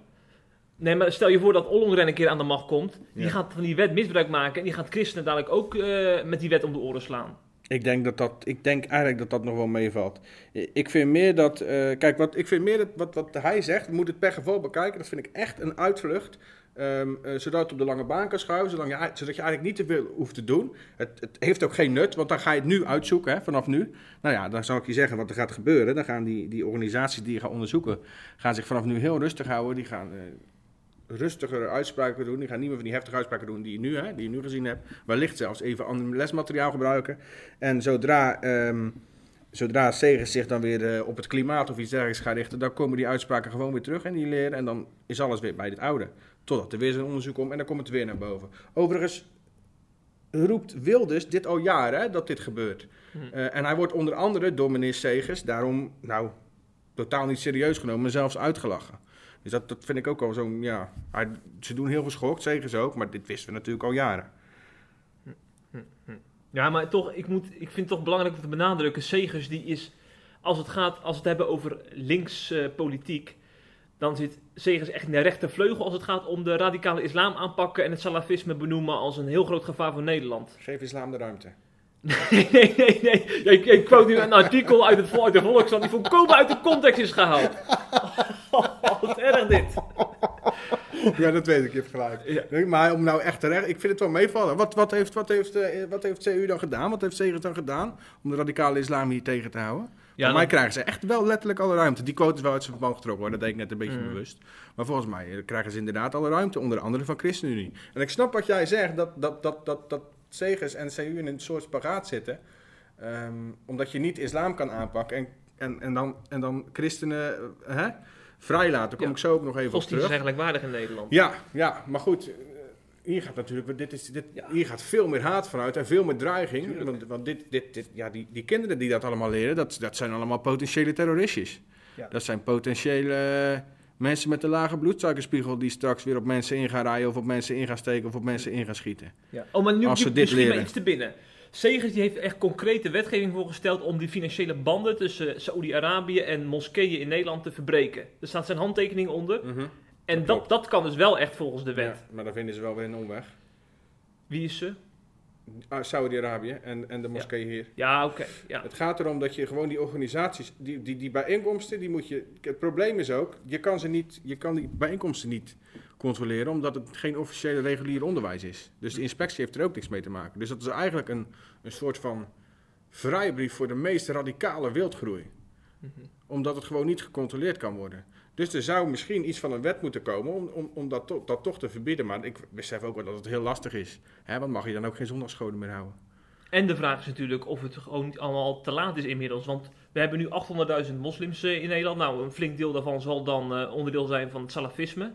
S1: Nee, maar stel je voor dat Ollongren een keer aan de macht komt. Die
S2: Ja.
S1: gaat van die wet misbruik maken en die gaat christenen dadelijk ook met die wet om de oren slaan.
S2: Ik denk, dat dat, ik denk eigenlijk dat dat nog wel meevalt. Ik vind meer dat. kijk, wat, ik vind meer dat wat, wat hij zegt. We moeten het per geval bekijken. Dat vind ik echt een uitvlucht. Eh, zodat het op de lange baan kan schuiven. Zodat je, je eigenlijk niet te veel hoeft te doen. Het, het heeft ook geen nut, want dan ga je het nu uitzoeken. Hè, vanaf nu. Nou ja, dan zal ik je zeggen wat er gaat gebeuren. Dan gaan die, die organisaties die je gaat onderzoeken. gaan zich vanaf nu heel rustig houden. Die gaan. eh, rustiger uitspraken doen. Die gaan niet meer van die heftige uitspraken doen die je nu, hè, die je nu gezien hebt. Wellicht zelfs even ander lesmateriaal gebruiken. En zodra, ehm zodra Segers zich dan weer eh, op het klimaat of iets dergelijks gaat richten, dan komen die uitspraken gewoon weer terug en die leren. En dan is alles weer bij het oude. Totdat er weer zo'n onderzoek komt en dan komt het weer naar boven. Overigens roept Wilders dit al jaren, dat dit gebeurt. Eh, en hij wordt onder andere door meneer Segers daarom, nou, totaal niet serieus genomen, maar zelfs uitgelachen. Dus dat, dat vind ik ook al zo'n, ja, hij- ze doen heel geschokt, Segers ook, maar dit wisten we natuurlijk al jaren.
S1: Ja, maar toch, ik, moet, ik vind het toch belangrijk om te benadrukken. Segers die is, als het gaat, als het hebben over links eh, politiek, dan zit Segers echt in de rechtervleugel als het gaat om de radicale islam aanpakken en het salafisme benoemen als een heel groot gevaar voor Nederland.
S2: Geef islam de ruimte.
S1: Nee, nee, nee. Ik, ik quote nu een artikel uit, het, uit de Volkskrant die volkomen uit de context is gehaald. Wat erg dit.
S2: Ja, dat weet ik, je hebt gelijk. Maar om nou echt terecht, ik vind het wel meevallen. Wat, wat, heeft, wat, heeft, eh, wat heeft CU dan gedaan? Wat heeft Segers dan gedaan om de radicale islam hier tegen te houden?
S1: Ja,
S2: Voor mij krijgen ze echt wel letterlijk alle ruimte. Die quote is wel uit zijn verband getrokken hoor, dat deed ik net een beetje
S1: Mm.
S2: bewust. Maar volgens mij eh, krijgen ze inderdaad alle ruimte, onder andere van ChristenUnie. En ik snap wat jij zegt, dat, dat, dat, dat, dat Segers en CU in een soort spagaat zitten. Ehm, omdat je niet islam kan aanpakken en, en, en, dan, en dan christenen eh, hè, vrijlaten. Daar kom
S1: Ja.
S2: ik zo ook nog even op terug.
S1: is eigenlijk waardig in Nederland.
S2: Ja, ja, maar goed. Hier gaat natuurlijk, dit is, dit, hier gaat veel meer haat vanuit en veel meer dreiging. Want, want dit, dit, dit, ja, die, die kinderen die dat allemaal leren, dat, dat zijn allemaal potentiële terroristjes.
S3: Ja.
S2: Dat zijn potentiële eh, mensen met een lage bloedsuikerspiegel die straks weer op mensen in gaan rijden of op mensen in gaan steken of op mensen in gaan schieten.
S1: Oh, maar nu,
S2: Als ze dit leren.
S1: iets te binnen. Segers die heeft echt concrete wetgeving voorgesteld om die financiële banden tussen Saoedi-Arabië en moskeeën in Nederland te verbreken. Er staat zijn handtekening onder.
S2: Mhm.
S1: En dat, dat kan dus wel echt volgens de wet.
S2: Ja, maar dan vinden ze wel weer een omweg.
S1: Wie is ze?
S2: Ah, Saudi-Arabië en, en de moskee hier.
S1: Ja, oké. ja.
S2: Het gaat erom dat je gewoon die organisaties, die, die, die bijeenkomsten, die moet je. Het probleem is ook, je kan, ze niet, je kan die bijeenkomsten niet controleren, omdat het geen officiële regulier onderwijs is. Dus de inspectie heeft er ook niks mee te maken. Dus dat is eigenlijk een, een soort van vrijbrief voor de meest radicale wildgroei. Omdat het gewoon niet gecontroleerd kan worden. Dus er zou misschien iets van een wet moeten komen om, om, om dat, to- dat toch te verbieden. Maar ik besef ook wel dat het heel lastig is. Hè, want mag je dan ook geen zondagsscholen meer houden?
S1: En de vraag is natuurlijk of het gewoon niet allemaal te laat is inmiddels. Want we hebben nu 800.000 moslims eh, in Nederland. Nou, een flink deel daarvan zal dan eh, onderdeel zijn van het salafisme.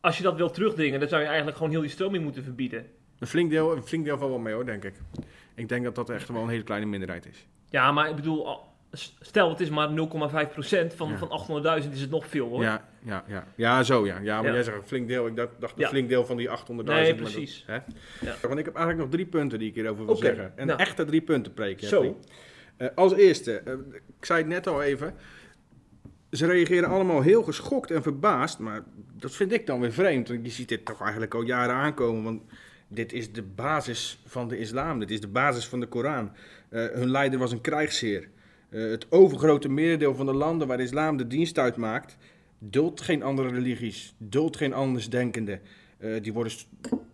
S1: Als je dat wil terugdringen, dan zou je eigenlijk gewoon heel die stroming moeten verbieden.
S2: Een flink deel, een flink deel valt wel mee hoor, denk ik. Ik denk dat dat echt wel een hele kleine minderheid is.
S1: Ja, maar ik bedoel, stel het is maar 0,5% van,
S2: Ja.
S1: van 800.000 is het nog veel hoor.
S2: Ja, ja, ja. ja, zo ja. Ja, maar
S1: Ja.
S2: jij zegt een flink deel. Ik dacht, dacht een
S1: Ja.
S2: flink deel van die 800.000.
S1: Nee,
S2: dat-
S1: precies.
S2: hè? Want ik heb eigenlijk nog drie punten die ik hierover wil zeggen. En
S1: nou.
S2: echte drie punten preek.
S1: Zo.
S2: Eh, als eerste, eh, ik zei het net al even. Ze reageren allemaal heel geschokt en verbaasd. Maar dat vind ik dan weer vreemd. Want je ziet dit toch eigenlijk al jaren aankomen. Want dit is de basis van de islam. Dit is de basis van de Koran. Eh, hun leider was een krijgsheer. Eh, het overgrote merendeel van de landen waar de islam de dienst uitmaakt, duldt geen andere religies, duldt geen andersdenkenden. Eh die worden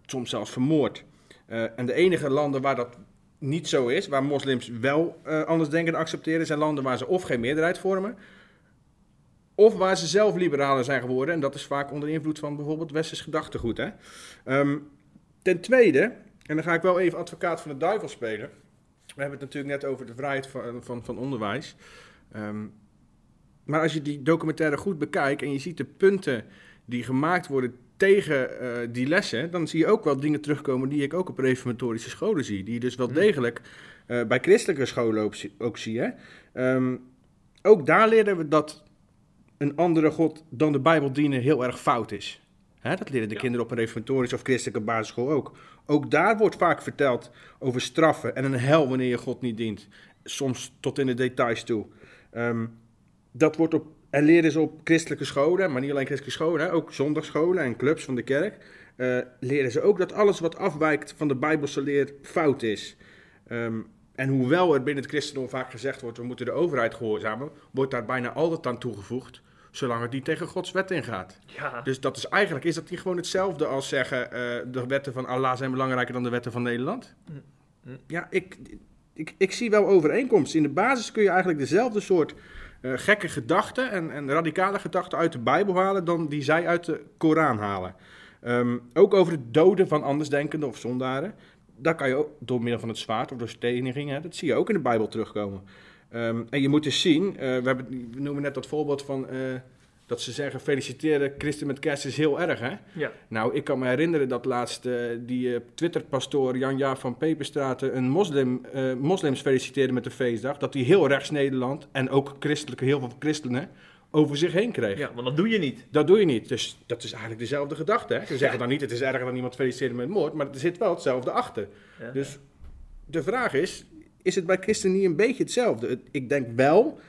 S2: soms zelfs vermoord. Eh, en de enige landen waar dat niet zo is, waar moslims wel eh andersdenkenden accepteren, zijn landen waar ze of geen meerderheid vormen, of waar ze zelf liberaler zijn geworden. En dat is vaak onder invloed van bijvoorbeeld westers gedachtegoed. Hè? Ehm, ten tweede, en dan ga ik wel even advocaat van de duivel spelen. We hebben het natuurlijk net over de vrijheid van, van, van onderwijs. Ehm, maar als je die documentaire goed bekijkt en je ziet de punten die gemaakt worden tegen eh, die lessen, dan zie je ook wel dingen terugkomen die ik ook op reformatorische scholen zie. Die je dus wel degelijk eh, bij christelijke scholen ook, zie- ook zie. Hè? Ehm, ook daar leren we dat een andere God dan de Bijbel dienen heel erg fout is. Hè, dat leren de kinderen op een reformatorische of christelijke basisschool ook. Ook daar wordt vaak verteld over straffen en een hel wanneer je God niet dient. Soms tot in de details toe. Ehm, dat wordt op, en leren ze op christelijke scholen, maar niet alleen christelijke scholen, hè, ook zondagscholen en clubs van de kerk. eh, leren ze ook dat alles wat afwijkt van de Bijbelse leer fout is. Ehm, en hoewel er binnen het christendom vaak gezegd wordt, we moeten de overheid gehoorzamen, wordt daar bijna altijd aan toegevoegd, zolang het niet tegen Gods wet ingaat.
S1: Ja.
S2: Dus dat is eigenlijk is dat hier gewoon hetzelfde als zeggen, eh, de wetten van Allah zijn belangrijker dan de wetten van Nederland. Ja, ik, ik, ik zie wel overeenkomsten. In de basis kun je eigenlijk dezelfde soort eh, gekke gedachten en, en radicale gedachten uit de Bijbel halen dan die zij uit de Koran halen. Ehm, ook over het doden van andersdenkenden of zondaren. Daar kan je ook door middel van het zwaard of door steniging, hè, dat zie je ook in de Bijbel terugkomen. Ehm, en je moet dus zien, eh, we, hebben, we noemen net dat voorbeeld van eh, dat ze zeggen feliciteren christen met kerst is heel erg hè.
S1: Ja.
S2: Nou, ik kan me herinneren dat laatst eh, die eh, Twitter-pastoor Jan-Jaap van Peperstraten een moslim, moslims feliciteerde met de feestdag. Dat hij heel rechts Nederland en ook christelijke, heel veel christenen over zich heen kreeg.
S1: ja, want dat doe je niet.
S2: Dat doe je niet. Dus dat is eigenlijk dezelfde gedachte. Hè? Ze zeggen dan niet, het is erger dan iemand feliciteren met moord, maar er zit wel hetzelfde achter.
S1: Ja.
S2: Dus de vraag is, is het bij christenen niet een beetje hetzelfde? Het- Ik denk wel,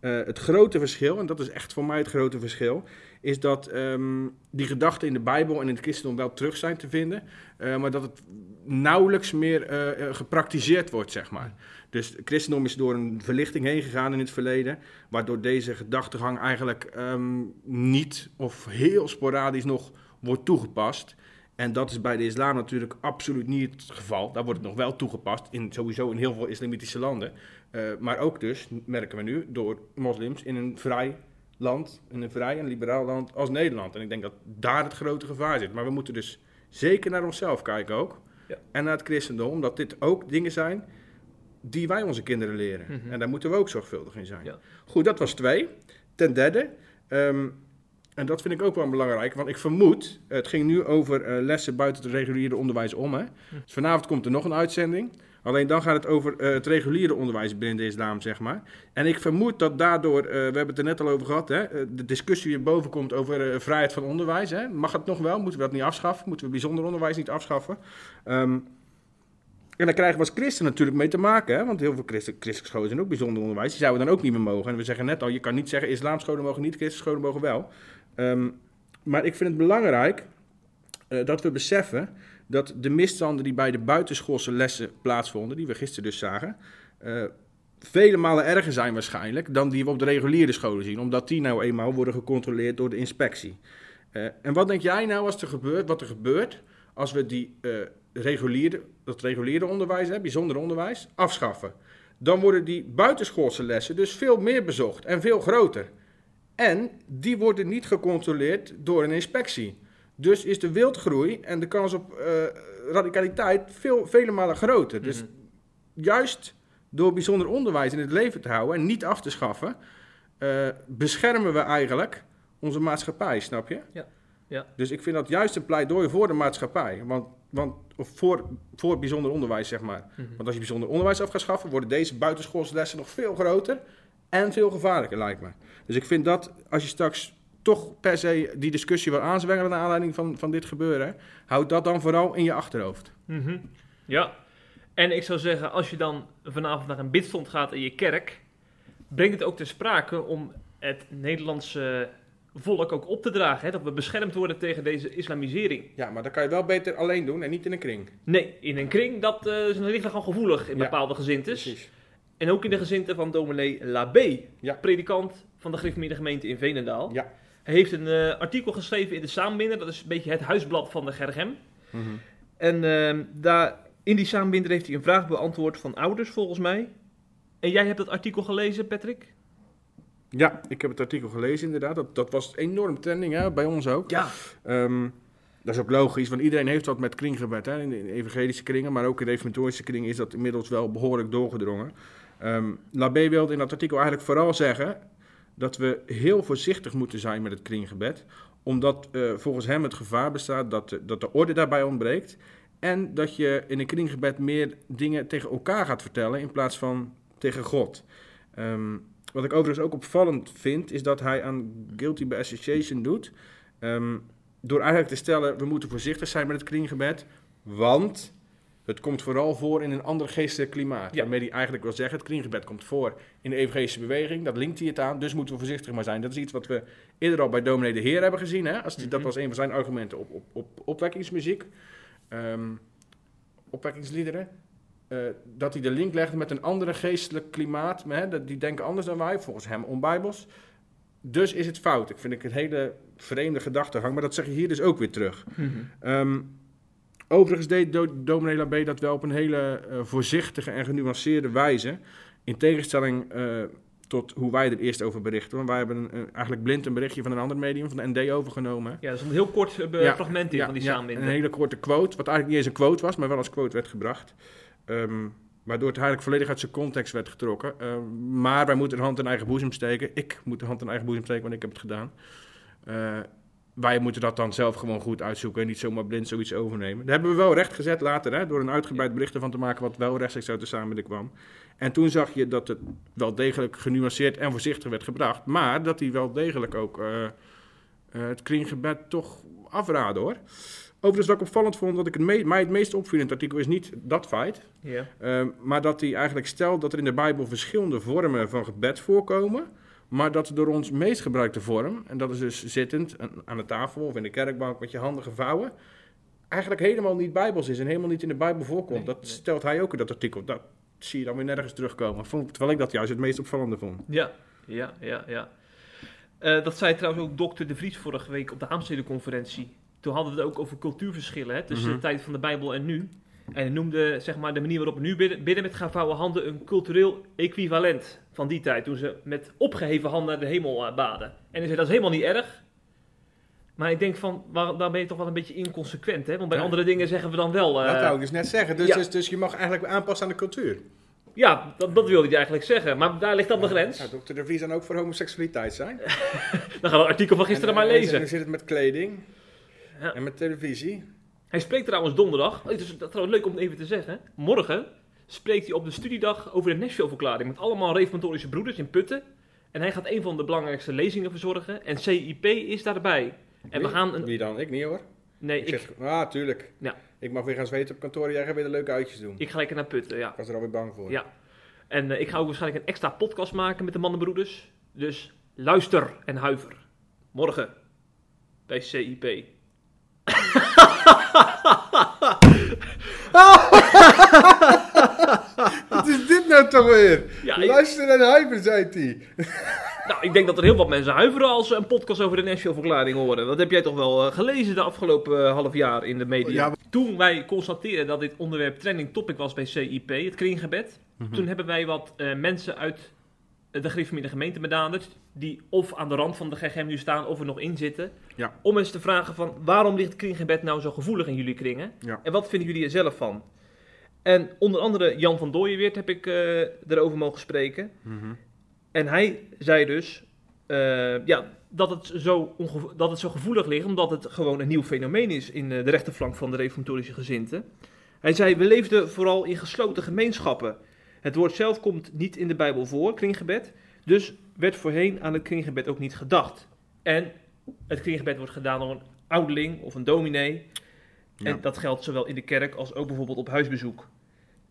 S2: eh, het grote verschil, en dat is echt voor mij het grote verschil, is dat ehm, die gedachten in de Bijbel en in het christendom wel terug zijn te vinden, eh, maar dat het nauwelijks meer eh, gepraktiseerd wordt, zeg maar. Dus het christendom is door een verlichting heen gegaan in het verleden, waardoor deze gedachtegang eigenlijk ehm, niet of heel sporadisch nog wordt toegepast. En dat is bij de islam natuurlijk absoluut niet het geval. Daar wordt het nog wel toegepast, in, sowieso in heel veel islamitische landen. Eh, maar ook dus, merken we nu, door moslims in een vrij land, in een vrij en liberaal land als Nederland. En ik denk dat daar het grote gevaar zit. Maar we moeten dus zeker naar onszelf kijken ook.
S1: Ja.
S2: En naar het christendom, omdat dit ook dingen zijn die wij onze kinderen leren.
S1: Mhm.
S2: En daar moeten we ook zorgvuldig in zijn.
S1: Ja.
S2: Goed, dat was twee. Ten derde, ehm, en dat vind ik ook wel belangrijk, want ik vermoed, het ging nu over eh, lessen buiten het reguliere onderwijs om. Hè? Dus vanavond komt er nog een uitzending. Alleen dan gaat het over eh, het reguliere onderwijs binnen de islam, zeg maar. En ik vermoed dat daardoor, eh, we hebben het er net al over gehad, hè, de discussie weer boven komt over vrijheid van onderwijs. Hè? Mag het nog wel? Moeten we dat niet afschaffen? Moeten we bijzonder onderwijs niet afschaffen? Ehm, En daar krijgen we als christen natuurlijk mee te maken, hè? want heel veel christen, christelijke scholen zijn ook bijzonder onderwijs. Die zouden dan ook niet meer mogen. En we zeggen net al, je kan niet zeggen islamscholen mogen niet, christelijke scholen mogen wel. Ehm, maar ik vind het belangrijk eh, dat we beseffen dat de misstanden die bij de buitenschoolse lessen plaatsvonden, die we gisteren dus zagen, eh, vele malen erger zijn waarschijnlijk dan die we op de reguliere scholen zien. Omdat die nou eenmaal worden gecontroleerd door de inspectie. Eh, en wat denk jij nou als er gebeurt, wat er gebeurt als we die, reguliere, dat reguliere onderwijs, hè, bijzonder onderwijs, afschaffen? Dan worden die buitenschoolse lessen dus veel meer bezocht en veel groter. En die worden niet gecontroleerd door een inspectie. Dus is de wildgroei en de kans op eh, radicaliteit veel, vele malen groter. Dus juist door bijzonder onderwijs in het leven te houden en niet af te schaffen, eh, beschermen we eigenlijk onze maatschappij, snap je?
S1: Ja. Ja.
S2: Dus ik vind dat juist een pleidooi voor de maatschappij. Want, want, of voor, voor bijzonder onderwijs, zeg maar.
S1: Mhm.
S2: Want als je bijzonder onderwijs af gaat schaffen, worden deze buitenschoolse lessen nog veel groter en veel gevaarlijker, lijkt me. Dus ik vind dat als je straks toch per se die discussie wil aanzwengelen naar aanleiding van, van dit gebeuren, houd dat dan vooral in je achterhoofd.
S1: Mhm. Ja, en ik zou zeggen, als je dan vanavond naar een bidstond gaat in je kerk, breng het ook ter sprake om het Nederlandse volk ook op te dragen. Hè? Dat we beschermd worden tegen deze islamisering.
S2: Ja, maar dat kan je wel beter alleen doen en niet in een kring.
S1: Nee, in een kring, dat eh, is ligt nogal gevoelig in
S2: Ja,
S1: bepaalde gezintes.
S2: Precies.
S1: En ook in de gezinten van dominee Labé,
S2: Ja.
S1: predikant van de gereformeerde gemeente in Veenendaal.
S2: Ja.
S1: Hij heeft een eh, artikel geschreven in de Saambinder, dat is een beetje het huisblad van de Gergem.
S2: Mhm.
S1: En ehm, daar, in die Saambinder heeft hij een vraag beantwoord van ouders, volgens mij. En jij hebt dat artikel gelezen, Patrick?
S2: Ja, ik heb het artikel gelezen inderdaad. Dat, dat was enorm trending, hè, bij ons ook.
S1: Ja.
S2: Ehm, dat is ook logisch, want iedereen heeft wat met kringgebed. Hè? In de evangelische kringen, maar ook in de reformatorische kringen is dat inmiddels wel behoorlijk doorgedrongen. Labé wilde in dat artikel eigenlijk vooral zeggen dat we heel voorzichtig moeten zijn met het kringgebed. Omdat eh, volgens hem het gevaar bestaat dat dat de orde daarbij ontbreekt. En dat je in een kringgebed meer dingen tegen elkaar gaat vertellen in plaats van tegen God. Ehm, wat ik overigens ook opvallend vind, is dat hij aan guilty by association doet. Ehm, door eigenlijk te stellen, we moeten voorzichtig zijn met het kringgebed, want het komt vooral voor in een ander geestelijk klimaat.
S1: Ja.
S2: Waarmee hij eigenlijk wil zeggen, het kringgebed komt voor in de evangelische beweging, dat linkt hij het aan, dus moeten we voorzichtig maar zijn. Dat is iets wat we eerder al bij dominee de Heer hebben gezien. Hè? Als die, Dat
S1: Mhm.
S2: was een van zijn argumenten op, op, op opwekkingsmuziek, Ehm, opwekkingsliederen. Eh, dat hij de link legde met een andere geestelijk klimaat. Hè, dat, die denken anders dan wij, volgens hem onbijbels. Dus is het fout. Ik vind ik een hele vreemde gedachtegang, maar dat zeg je hier dus ook weer terug. Ehm, overigens deed do dominee Labé dat wel op een hele eh, voorzichtige en genuanceerde wijze. In tegenstelling eh, tot hoe wij er eerst over berichten. Want wij hebben een, een- eigenlijk blind een berichtje van een ander medium, van de ND, overgenomen.
S1: Ja, dat is een heel kort eh,
S2: Ja,
S1: fragment in
S2: ja,
S1: van die
S2: ja. Een hele korte quote, wat eigenlijk niet eens een quote was, maar wel als quote werd gebracht. Ehm, waardoor het eigenlijk volledig uit zijn context werd getrokken. Ehm, maar wij moeten de hand in eigen boezem steken. Ik moet de hand in eigen boezem steken, want ik heb het gedaan. Wij moeten dat dan zelf gewoon goed uitzoeken en niet zomaar blind zoiets overnemen. Daar hebben we wel recht gezet later, hè, door een uitgebreid bericht ervan te maken wat wel rechtstreeks uit de samenleving kwam. En toen zag je dat het wel degelijk genuanceerd en voorzichtig werd gebracht, maar dat hij wel degelijk ook eh, eh, het kringgebed toch afraden hoor. Overigens, wat ik opvallend vond, wat ik het me- mij het meest opviel in het artikel, is niet dat feit. Ehm, maar dat hij eigenlijk stelt dat er in de Bijbel verschillende vormen van gebed voorkomen. Maar dat door ons meest gebruikte vorm, en dat is dus zittend aan- de tafel of in de kerkbank met je handen gevouwen, eigenlijk helemaal niet Bijbels is en helemaal niet in de Bijbel voorkomt.
S1: Nee,
S2: dat
S1: nee.
S2: stelt hij ook in dat artikel. Dat zie je dan weer nergens terugkomen. Vond- Terwijl ik dat juist het meest opvallende vond.
S1: Ja, ja, ja, ja. Eh, dat zei trouwens ook dokter De Vries vorige week op de Haamstede-conferentie. Toen hadden we het ook over cultuurverschillen hè, tussen
S2: Mhm.
S1: de tijd van de Bijbel en nu. En hij noemde zeg maar, de manier waarop we nu bidden, bidden met gevouwen handen een cultureel equivalent van die tijd. Toen ze met opgeheven handen naar de hemel eh, baden. En hij zei dat is helemaal niet erg. Maar ik denk van, waar, daar ben je toch wel een beetje inconsequent. Hè? Want bij
S2: Ja.
S1: andere dingen zeggen we dan wel... eh,
S2: dat wou ik dus net zeggen. Dus,
S1: ja.
S2: dus, dus je mag eigenlijk aanpassen aan de cultuur.
S1: Ja, dat, dat wilde hij eigenlijk zeggen. Maar daar ligt dan de grens.
S2: Zou dokter De Vries dan ook voor homoseksualiteit zijn?
S1: Dan gaan we het artikel van gisteren
S2: En,
S1: maar
S2: eh, En
S1: lezen.
S2: hoe zit het met kleding?
S1: Ja.
S2: En met televisie?
S1: Hij spreekt trouwens donderdag. Oh, Het is trouwens leuk om het even te zeggen. Morgen spreekt hij op de studiedag over de Nashville-verklaring. Met allemaal reformatorische broeders in Putten. En hij gaat een van de belangrijkste lezingen verzorgen. En CIP is daarbij. En we gaan een...
S2: Wie dan? Ik niet hoor.
S1: Nee,
S2: Ik
S1: ik,
S2: zeg, ah, tuurlijk.
S1: Ja.
S2: Ik mag weer gaan zweten op kantoor en jij gaat weer de leuke uitjes doen. Ik,
S1: ik ga lekker naar Putten, ja.
S2: was er alweer bang voor.
S1: Ja. En eh, ik ga ook waarschijnlijk een extra podcast maken met de mannenbroeders. Dus luister en huiver. Morgen bij CIP.
S2: Wat is dit nou toch weer?
S1: Ja, ik-
S2: Luister en huiver, zei hij.
S1: Nou, ik denk dat er heel wat mensen huiveren als ze een podcast over de Nashville-verklaring horen. Dat heb jij toch wel eh, gelezen de afgelopen eh, half jaar in de media.
S2: Ja.
S1: Toen wij constateerden dat dit onderwerp trending topic was bij CIP, het kringgebed,
S2: Mhm.
S1: toen hebben wij wat eh, mensen uit de gereformeerde gemeente benaderd, die of aan de rand van de GGM nu staan of er nog in zitten,
S2: Ja.
S1: om eens te vragen van waarom ligt het kringgebed nou zo gevoelig in jullie kringen?
S2: Ja.
S1: En wat vinden jullie er zelf van? En onder andere Jan van Dooyenweert heb ik eh, erover mogen spreken.
S2: Mhm.
S1: En hij zei dus eh, ja, dat, het zo dat het zo gevoelig ligt, omdat het gewoon een nieuw fenomeen is in eh, de rechterflank van de reformatorische gezinten. Hij zei, we leefden vooral in gesloten gemeenschappen. Het woord zelf komt niet in de Bijbel voor, kringgebed. Dus werd voorheen aan het kringgebed ook niet gedacht. En het kringgebed wordt gedaan door een ouderling of een dominee.
S2: Ja.
S1: En dat geldt zowel in de kerk als ook bijvoorbeeld op huisbezoek.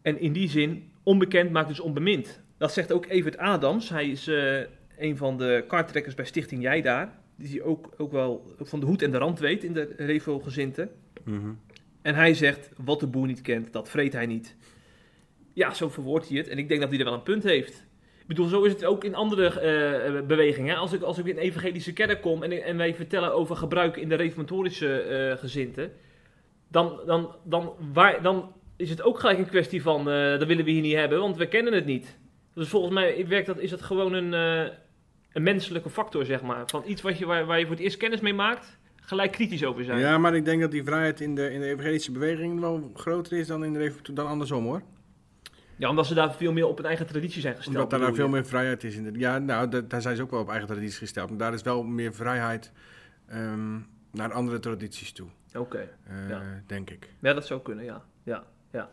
S1: En in die zin, onbekend maakt dus onbemind. Dat zegt ook Evert Adams. Hij is eh, een van de kaarttrekkers bij Stichting Jij daar. Die ook, ook wel van de hoed en de rand weet in de Revo-gezinten.
S2: Mhm.
S1: En hij zegt, wat de boer niet kent, dat vreet hij niet. Ja, zo verwoordt hij het. En ik denk dat hij er wel een punt heeft. Ik bedoel, zo is het ook in andere eh, bewegingen. Als ik, als ik in een evangelische kerk kom en, en wij vertellen over gebruik in de reformatorische eh gezinten, dan, dan, dan, waar, dan is het ook gelijk een kwestie van, eh, dat willen we hier niet hebben, want we kennen het niet. Dus volgens mij werkt dat, is dat gewoon een, eh, een menselijke factor, zeg maar. Van iets wat je, waar, waar je voor het eerst kennis mee maakt, gelijk kritisch over zijn.
S2: Ja, maar ik denk dat die vrijheid in de, in de evangelische beweging wel groter is dan, in de, dan andersom hoor.
S1: Ja, omdat ze daar veel meer op hun eigen traditie zijn gesteld.
S2: Omdat daar nou veel meer vrijheid is. In de, ja, nou, da- daar zijn ze ook wel op eigen tradities gesteld. Maar daar is wel meer vrijheid ehm, naar andere tradities toe,
S1: Oké,
S2: eh,
S1: Ja.
S2: denk ik.
S1: ja, dat zou kunnen, ja. ja, ja.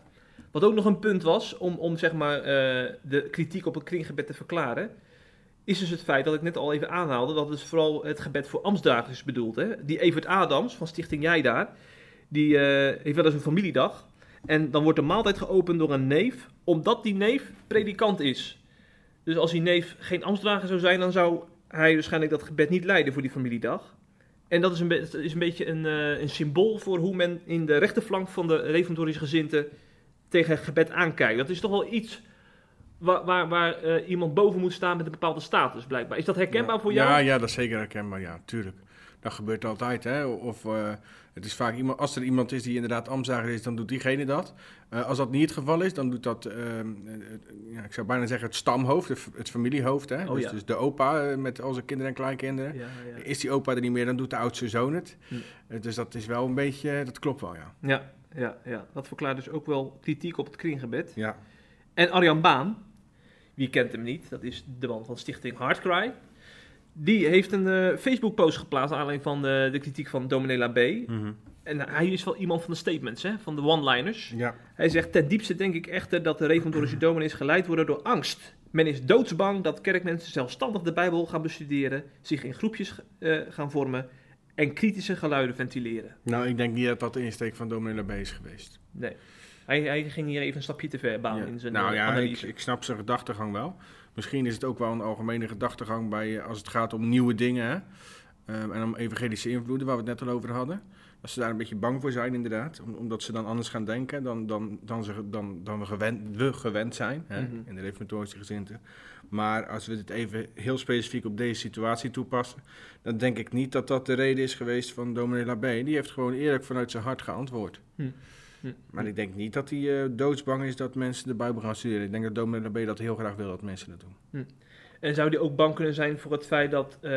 S1: Wat ook nog een punt was om, om zeg maar, eh, de kritiek op het kringgebed te verklaren, is dus het feit dat ik net al even aanhaalde dat dus vooral het gebed voor ambtsdragers is bedoeld. Hè? Die Evert Adams van Stichting Jij daar, die eh, heeft wel eens een familiedag. En dan wordt de maaltijd geopend door een neef, omdat die neef predikant is. Dus als die neef geen ambtsdrager zou zijn, dan zou hij waarschijnlijk dat gebed niet leiden voor die familiedag. En dat is een, be- is een beetje een, eh, een symbool voor hoe men in de rechterflank van de reformatorische gezinten tegen het gebed aankijkt. Dat is toch wel iets waar, waar, waar eh, iemand boven moet staan met een bepaalde status, blijkbaar. Is dat herkenbaar
S2: ja.
S1: voor jou?
S2: Ja, ja, dat is zeker herkenbaar, ja, tuurlijk. Dat gebeurt altijd, hè. Of eh, het is vaak iemand, als er iemand is die inderdaad ambtszager is, dan doet diegene dat. Eh, als dat niet het geval is, dan doet dat, ehm, eh, ja, ik zou bijna zeggen het stamhoofd, het, familiehoofd, hè.
S1: Oh,
S2: dus,
S1: ja.
S2: dus de opa met al zijn kinderen en kleinkinderen.
S1: Ja.
S2: Is die opa er niet meer, dan doet de oudste zoon het.
S1: Hm.
S2: Dus dat is wel een beetje, dat klopt wel, ja.
S1: Ja, ja, ja, dat verklaart dus ook wel kritiek op het kringgebed.
S2: Ja,
S1: En Arjan Baan, wie kent hem niet, dat is de man van Stichting Hardcry. Die heeft een eh, Facebook-post geplaatst aan aanleiding van de, de kritiek van Dominee Labé. En hij is wel iemand van de statements, hè, van de one-liners.
S2: ja.
S1: Hij zegt, ten diepste denk ik echter dat de reformatorische dominees geleid worden door angst. Men is doodsbang dat kerkmensen zelfstandig de Bijbel gaan bestuderen, zich in groepjes eh, gaan vormen en kritische geluiden ventileren.
S2: Nou, ik denk niet dat dat de insteek van dominee Labé is geweest.
S1: Nee. Hij, hij ging hier even een stapje te ver baan
S2: Ja.
S1: in zijn
S2: nou
S1: eh,
S2: ja, ik,
S1: analyse.
S2: ik snap zijn gedachtegang wel. Misschien is het ook wel een algemene gedachtegang bij, eh, als het gaat om nieuwe dingen. Hè? Ehm, en om evangelische invloeden, waar we het net al over hadden. Dat ze daar een beetje bang voor zijn, inderdaad. Om- omdat ze dan anders gaan denken dan, dan, dan, ze, dan, dan we, gewend, we gewend zijn hè?
S1: Mhm.
S2: in de reformatorische gezinten. Maar als we dit even heel specifiek op deze situatie toepassen, dan denk ik niet dat dat de reden is geweest van dominee Labé. Die heeft gewoon eerlijk vanuit zijn hart geantwoord.
S1: Hm. Hm.
S2: Maar ik denk niet dat hij eh, doodsbang is dat mensen de Bijbel gaan studeren. Ik denk dat dominee Labé dat heel graag wil dat mensen dat doen.
S1: En zou die ook bang kunnen zijn voor het feit dat eh,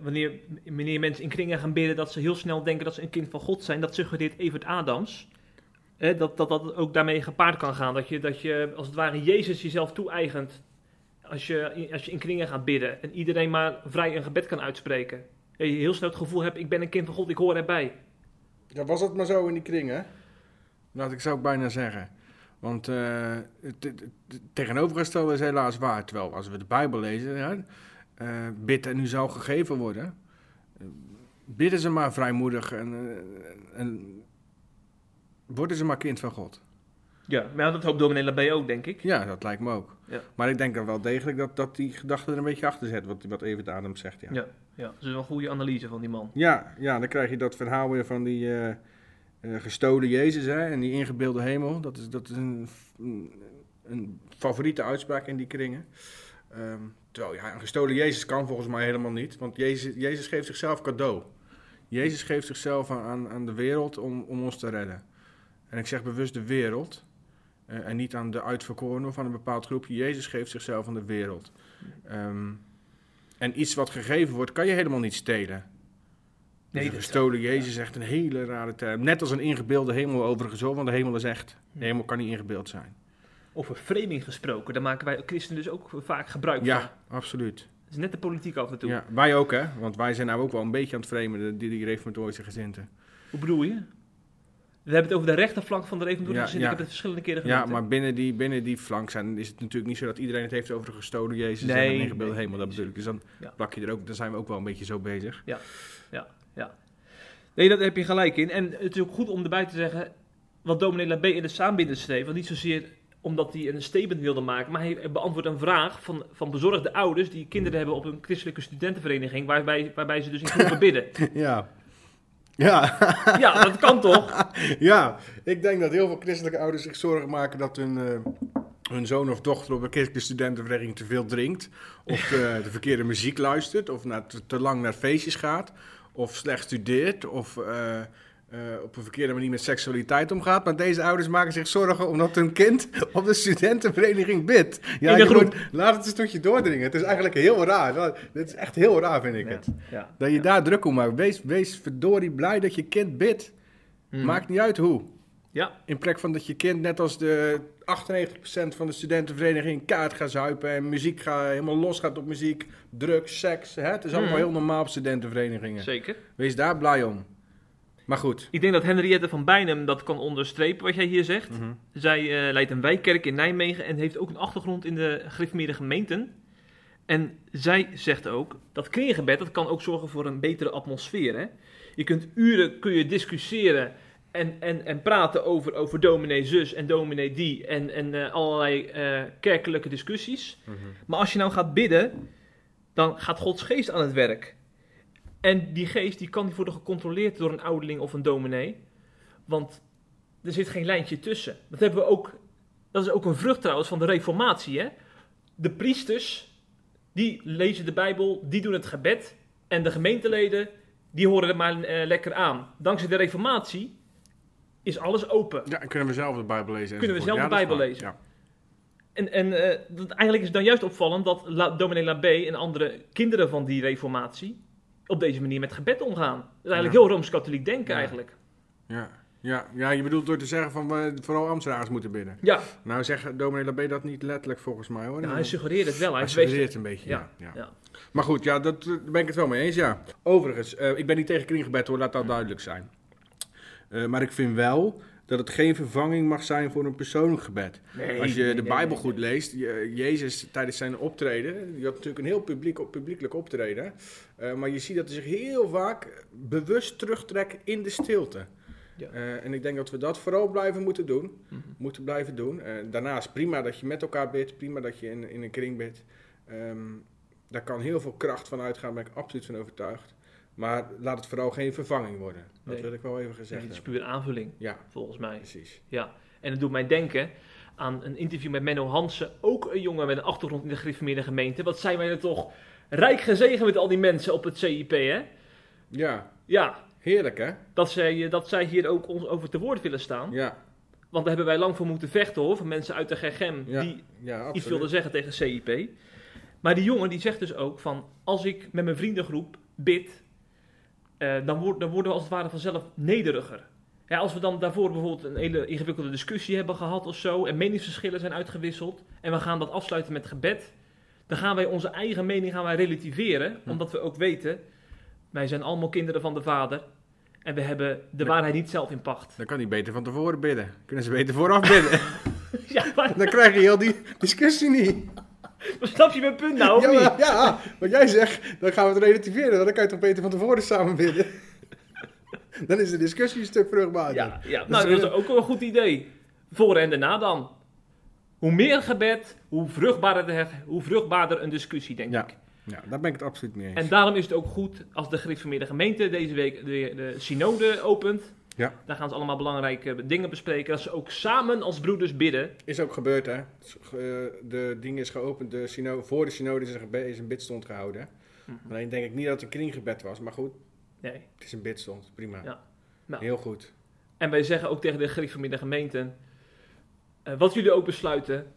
S1: wanneer, wanneer mensen in kringen gaan bidden, dat ze heel snel denken dat ze een kind van God zijn? Dat suggereert Evert Adams. Hè, dat, dat dat ook daarmee gepaard kan gaan. Dat je, dat je als het ware Jezus jezelf toe-eigent als je, als je in kringen gaat bidden. En iedereen maar vrij een gebed kan uitspreken. Dat je heel snel het gevoel hebt, ik ben een kind van God, ik hoor erbij.
S2: Ja, was het maar zo in die kring, hè? Laat ik zou ik bijna zeggen. Want eh, het, het- het tegenovergestelde is helaas waar. Terwijl als we de Bijbel lezen, ja, eh, bid en u zal gegeven worden. Eh, bidden ze maar vrijmoedig en, eh, en worden ze maar kind van God.
S1: Ja, maar dat hoopt dominee Labé ook, denk ik.
S2: Ja, dat lijkt me ook.
S1: Ja.
S2: Maar ik denk dan wel degelijk dat, dat die gedachte er een beetje achter zit, wat, wat Evert Adams zegt. Ja.
S1: Ja, ja. dat is wel een goede analyse van die man.
S2: Ja, ja, dan krijg je dat verhaal weer van die eh, eh, gestolen Jezus hè, en die ingebeelde hemel. Dat is, dat is een, een, favoriete uitspraak in die kringen. Ehm, terwijl ja, een gestolen Jezus kan volgens mij helemaal niet, want Jezus, Jezus geeft zichzelf cadeau. Jezus geeft zichzelf aan, aan de wereld om, om ons te redden. En ik zeg bewust de wereld. eh, en niet aan de uitverkorenen of een bepaald groepje. Jezus geeft zichzelf aan de wereld. Ehm, en iets wat gegeven wordt, kan je helemaal niet stelen.
S1: Nee, dat-
S2: gestolen Jezus is echt een hele rare term. Net als een ingebeelde hemel overigens hoor, want de hemel is echt. De hemel kan niet ingebeeld zijn.
S1: Over framing gesproken, daar maken wij christenen dus ook vaak gebruik van.
S2: Ja, absoluut.
S1: Het is net de politiek af en toe.
S2: Ja, wij ook hè, want wij zijn nou ook wel een beetje aan het framen, de- die, die reformatorische gezinten.
S1: Hoe bedoel je? We hebben het over de rechterflank van de reformatorische
S2: Ja,
S1: gezin.
S2: ja.
S1: Ik heb het verschillende keren
S2: Ja,
S1: genoemd. hè.
S2: maar binnen die, binnen die flank zijn, is het natuurlijk niet zo dat iedereen het heeft over de gestolen Jezus en een ingebeelde
S1: nee,
S2: hemel. Dat bedoel ik. Dus dan
S1: Ja.
S2: plak je er ook, dan zijn we ook wel een beetje zo bezig.
S1: Ja, ja, ja. Nee, daar heb je gelijk in. En het is ook goed om erbij te zeggen wat dominee Labé in de saambinder schreef. Want niet zozeer omdat hij een statement wilde maken, maar hij beantwoordt een vraag van, van bezorgde ouders die kinderen hebben op een christelijke studentenvereniging, waarbij, waarbij ze dus in groepen bidden.
S2: Ja. Ja.
S1: Ja, dat kan toch?
S2: Ja, ik denk dat heel veel christelijke ouders zich zorgen maken dat hun, eh, hun zoon of dochter op een christelijke studentenvereniging te veel drinkt. Of eh, de verkeerde muziek luistert. Of naar, te, te lang naar feestjes gaat. Of slecht studeert. Of eh, eh, op een verkeerde manier met seksualiteit omgaat. Maar deze ouders maken zich zorgen omdat hun kind op de studentenvereniging bidt. Ja, je moet- laat het eens tot je doordringen. Het is eigenlijk heel raar. Dit is echt heel raar, vind ik het.
S1: Ja.
S2: Dat je daar druk om maakt. Wees, wees verdorie blij dat je kind bidt.
S1: Mhm.
S2: Maakt niet uit hoe.
S1: Ja,
S2: In plek van dat je kind, net als de 98% van de studentenvereniging, kaart gaat zuipen en muziek gaat, helemaal los gaat op muziek, drugs, seks. Hè? Het is allemaal
S1: Mhm.
S2: heel normaal op studentenverenigingen.
S1: zeker.
S2: Wees daar blij om. Maar goed.
S1: Ik denk dat Henriette van Bijnem dat kan onderstrepen wat jij hier zegt.
S2: Mhm.
S1: Zij eh, leidt een wijkkerk in Nijmegen en heeft ook een achtergrond in de gereformeerde gemeenten. En zij zegt ook dat kringgebed dat kan ook zorgen voor een betere atmosfeer. Hè? Je kunt uren kun je discussiëren en, en, en praten over, over dominee zus en dominee die en, en eh, allerlei eh, kerkelijke discussies. Maar als je nou gaat bidden, dan gaat Gods geest aan het werk. En die geest die kan niet worden gecontroleerd door een ouderling of een dominee. Want er zit geen lijntje tussen. Dat hebben we ook. Dat is ook een vrucht trouwens van de reformatie. Hè? De priesters, die lezen de Bijbel, die doen het gebed. En de gemeenteleden, die horen er maar eh, lekker aan. Dankzij de reformatie is alles open.
S2: Ja, en kunnen we zelf de Bijbel lezen?
S1: Kunnen we zelf de
S2: Ja,
S1: Bijbel lezen. En, en eh, dat, eigenlijk is het dan juist opvallend dat La, dominee Labé en andere kinderen van die reformatie op deze manier met gebed omgaan. Dat is eigenlijk
S2: Ja.
S1: heel Rooms-Katholiek denken
S2: Ja.
S1: eigenlijk.
S2: Ja. Ja. ja, je bedoelt door te zeggen van we vooral Amsterdamers moeten bidden.
S1: Ja,
S2: Nou zegt dominee Labé dat niet letterlijk volgens mij hoor.
S1: nou, hij suggereert het wel. Hij,
S2: suggereert een beetje, ja.
S1: Ja,
S2: ja.
S1: ja.
S2: Maar goed, ja, dat, eh, daar ben ik het wel mee eens, ja. Overigens, eh, ik ben niet tegen kringgebed hoor, laat dat duidelijk zijn. Eh, maar ik vind wel dat het geen vervanging mag zijn voor een persoonlijk gebed.
S1: Nee,
S2: Als je
S1: nee,
S2: de Bijbel
S1: nee,
S2: goed leest, je- Jezus tijdens zijn optreden, die had natuurlijk een heel publiek, publiekelijk optreden. eh, maar je ziet dat hij zich heel vaak bewust terugtrekt in de stilte.
S1: Ja.
S2: Eh, en ik denk dat we dat vooral blijven moeten doen.
S1: Mhm.
S2: Moeten blijven doen. Eh, daarnaast prima dat je met elkaar bidt, prima dat je in, in een kring bidt. Ehm, daar kan heel veel kracht van uitgaan, daar ben ik absoluut van overtuigd. Maar laat het vooral geen vervanging worden. Dat
S1: Nee.
S2: wil ik wel even gezegd
S1: het is puur aanvulling,
S2: Ja,
S1: volgens mij.
S2: precies.
S1: Ja, en het doet mij denken aan een interview met Menno Hansen, ook een jongen met een achtergrond in de gereformeerde gemeente. Wat zijn wij er toch rijk gezegend met al die mensen op het CIP, hè?
S2: Ja,
S1: Ja,
S2: heerlijk hè?
S1: dat zij, dat zij hier ook ons over te woord willen staan.
S2: Ja,
S1: Want daar hebben wij lang voor moeten vechten hoor, van mensen uit de GGM
S2: ja,
S1: die
S2: ja
S1: iets wilden zeggen tegen CIP. Maar die jongen die zegt dus ook van, als ik met mijn vriendengroep bid, eh, dan, dan worden we als het ware vanzelf nederiger. Ja, als we dan daarvoor bijvoorbeeld een hele ingewikkelde discussie hebben gehad of zo, en meningsverschillen zijn uitgewisseld, en we gaan dat afsluiten met gebed, dan gaan wij onze eigen mening gaan wij relativeren,
S2: Hm.
S1: omdat we ook weten, wij zijn allemaal kinderen van de Vader, en we hebben de waarheid niet zelf in pacht.
S2: Dan kan hij beter van tevoren bidden. Kunnen ze beter vooraf bidden.
S1: ja, maar,
S2: Dan krijg je heel die discussie niet.
S1: Snap je mijn punt nou, of
S2: Ja,
S1: niet?
S2: maar, ja, wat jij zegt, dan gaan we het relativeren. Dan kan je toch beter van tevoren samen bidden. Dan is de discussie een stuk vruchtbaarder.
S1: Ja, ja.
S2: Dus
S1: nou, dat is ook wel een goed idee. Voor en daarna dan. Hoe meer gebed, hoe vruchtbaarder, de- hoe vruchtbaarder een discussie, denk
S2: Ja.
S1: ik.
S2: ja, daar ben ik het absoluut mee eens.
S1: En daarom is het ook goed als de gereformeerde gemeente deze week de, de synode opent.
S2: Ja.
S1: Daar gaan ze allemaal belangrijke dingen bespreken. Dat ze ook samen als broeders bidden.
S2: Is ook gebeurd, hè? Ge- De ding is geopend, de voor de synode is, gebe- is een bidstond gehouden.
S1: Mhm.
S2: Alleen denk ik niet dat het een kringgebed was, maar goed,
S1: Nee.
S2: het is een bidstond, prima.
S1: Ja. Nou.
S2: Heel goed.
S1: En wij zeggen ook tegen de gereformeerde gemeenten, eh, wat jullie ook besluiten,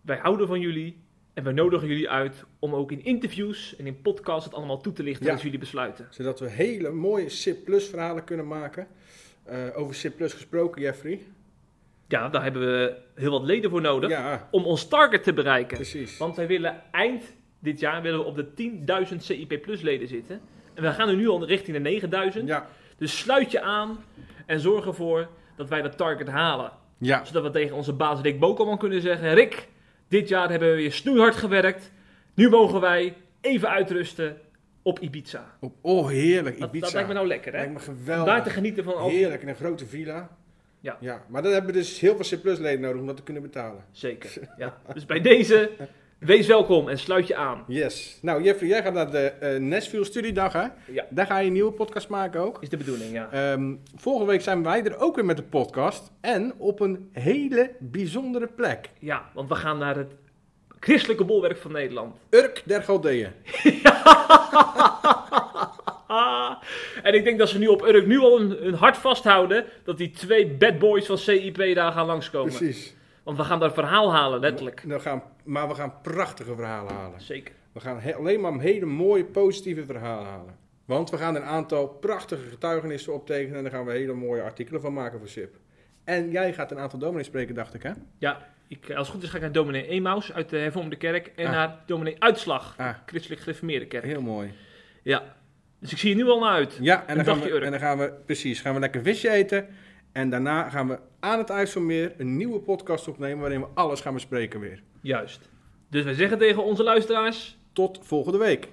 S1: wij houden van jullie en wij nodigen jullie uit om ook in interviews en in podcasts het allemaal toe te lichten
S2: Ja.
S1: als jullie besluiten.
S2: Zodat we hele mooie SIP Plus verhalen kunnen maken. Eh, over Plus gesproken, Jeffrey.
S1: Ja, daar hebben we heel wat leden voor nodig
S2: Ja,
S1: om ons target te bereiken.
S2: precies.
S1: Want wij willen eind dit jaar willen we op de 10.000 CIP Plus leden zitten. En we gaan er nu al richting de 9.000.
S2: Ja,
S1: Dus sluit je aan en zorg ervoor dat wij dat target halen.
S2: ja.
S1: Zodat we tegen onze baas Rick Bokelman kunnen zeggen... Rick, dit jaar hebben we weer snoeihard gewerkt. Nu mogen wij even uitrusten op Ibiza.
S2: Op, oh, heerlijk. Ibiza.
S1: dat lijkt me nou lekker, hè?
S2: Lijkt me
S1: Om
S2: geweldig.
S1: daar te genieten van al...
S2: Heerlijk, in een grote villa.
S1: Ja.
S2: ja. Maar dan hebben we dus heel veel SIP Plus leden nodig om dat te kunnen betalen.
S1: Zeker, ja. Dus bij deze, wees welkom en sluit je aan.
S2: Yes. Nou, Jeffrey, jij gaat naar de eh Nashville Studiedag, hè?
S1: Ja.
S2: Daar ga je een nieuwe podcast maken ook.
S1: Is de bedoeling, ja.
S2: Ehm, volgende week zijn wij er ook weer met de podcast. En op een hele bijzondere plek.
S1: Ja, want we gaan naar het christelijke bolwerk van Nederland.
S2: Urk der Galdeeën.
S1: En ik denk dat ze nu op Urk nu al hun, hun hart vasthouden dat die twee bad boys van CIP daar gaan langskomen.
S2: Precies.
S1: Want we gaan daar verhaal halen, letterlijk.
S2: Dan gaan, maar we gaan prachtige verhalen halen.
S1: Zeker.
S2: We gaan he- alleen maar hele mooie, positieve verhalen halen. Want we gaan een aantal prachtige getuigenissen optekenen. En daar gaan we hele mooie artikelen van maken voor SIP. En jij gaat een aantal dominees spreken, dacht ik, hè?
S1: Ja, ik, eh, als het goed is ga ik naar dominee Emaus uit de hervormde kerk en
S2: ah.
S1: naar dominee Uitslag,
S2: ah.
S1: christelijk gereformeerde kerk.
S2: Heel mooi.
S1: Ja, dus ik zie je nu al naar uit.
S2: Ja, en dan, gaan we, en dan gaan we, precies, gaan we lekker visje eten. En daarna gaan we aan het IJsselmeer een nieuwe podcast opnemen waarin we alles gaan bespreken weer.
S1: Juist. Dus wij zeggen tegen onze luisteraars...
S2: Tot volgende week.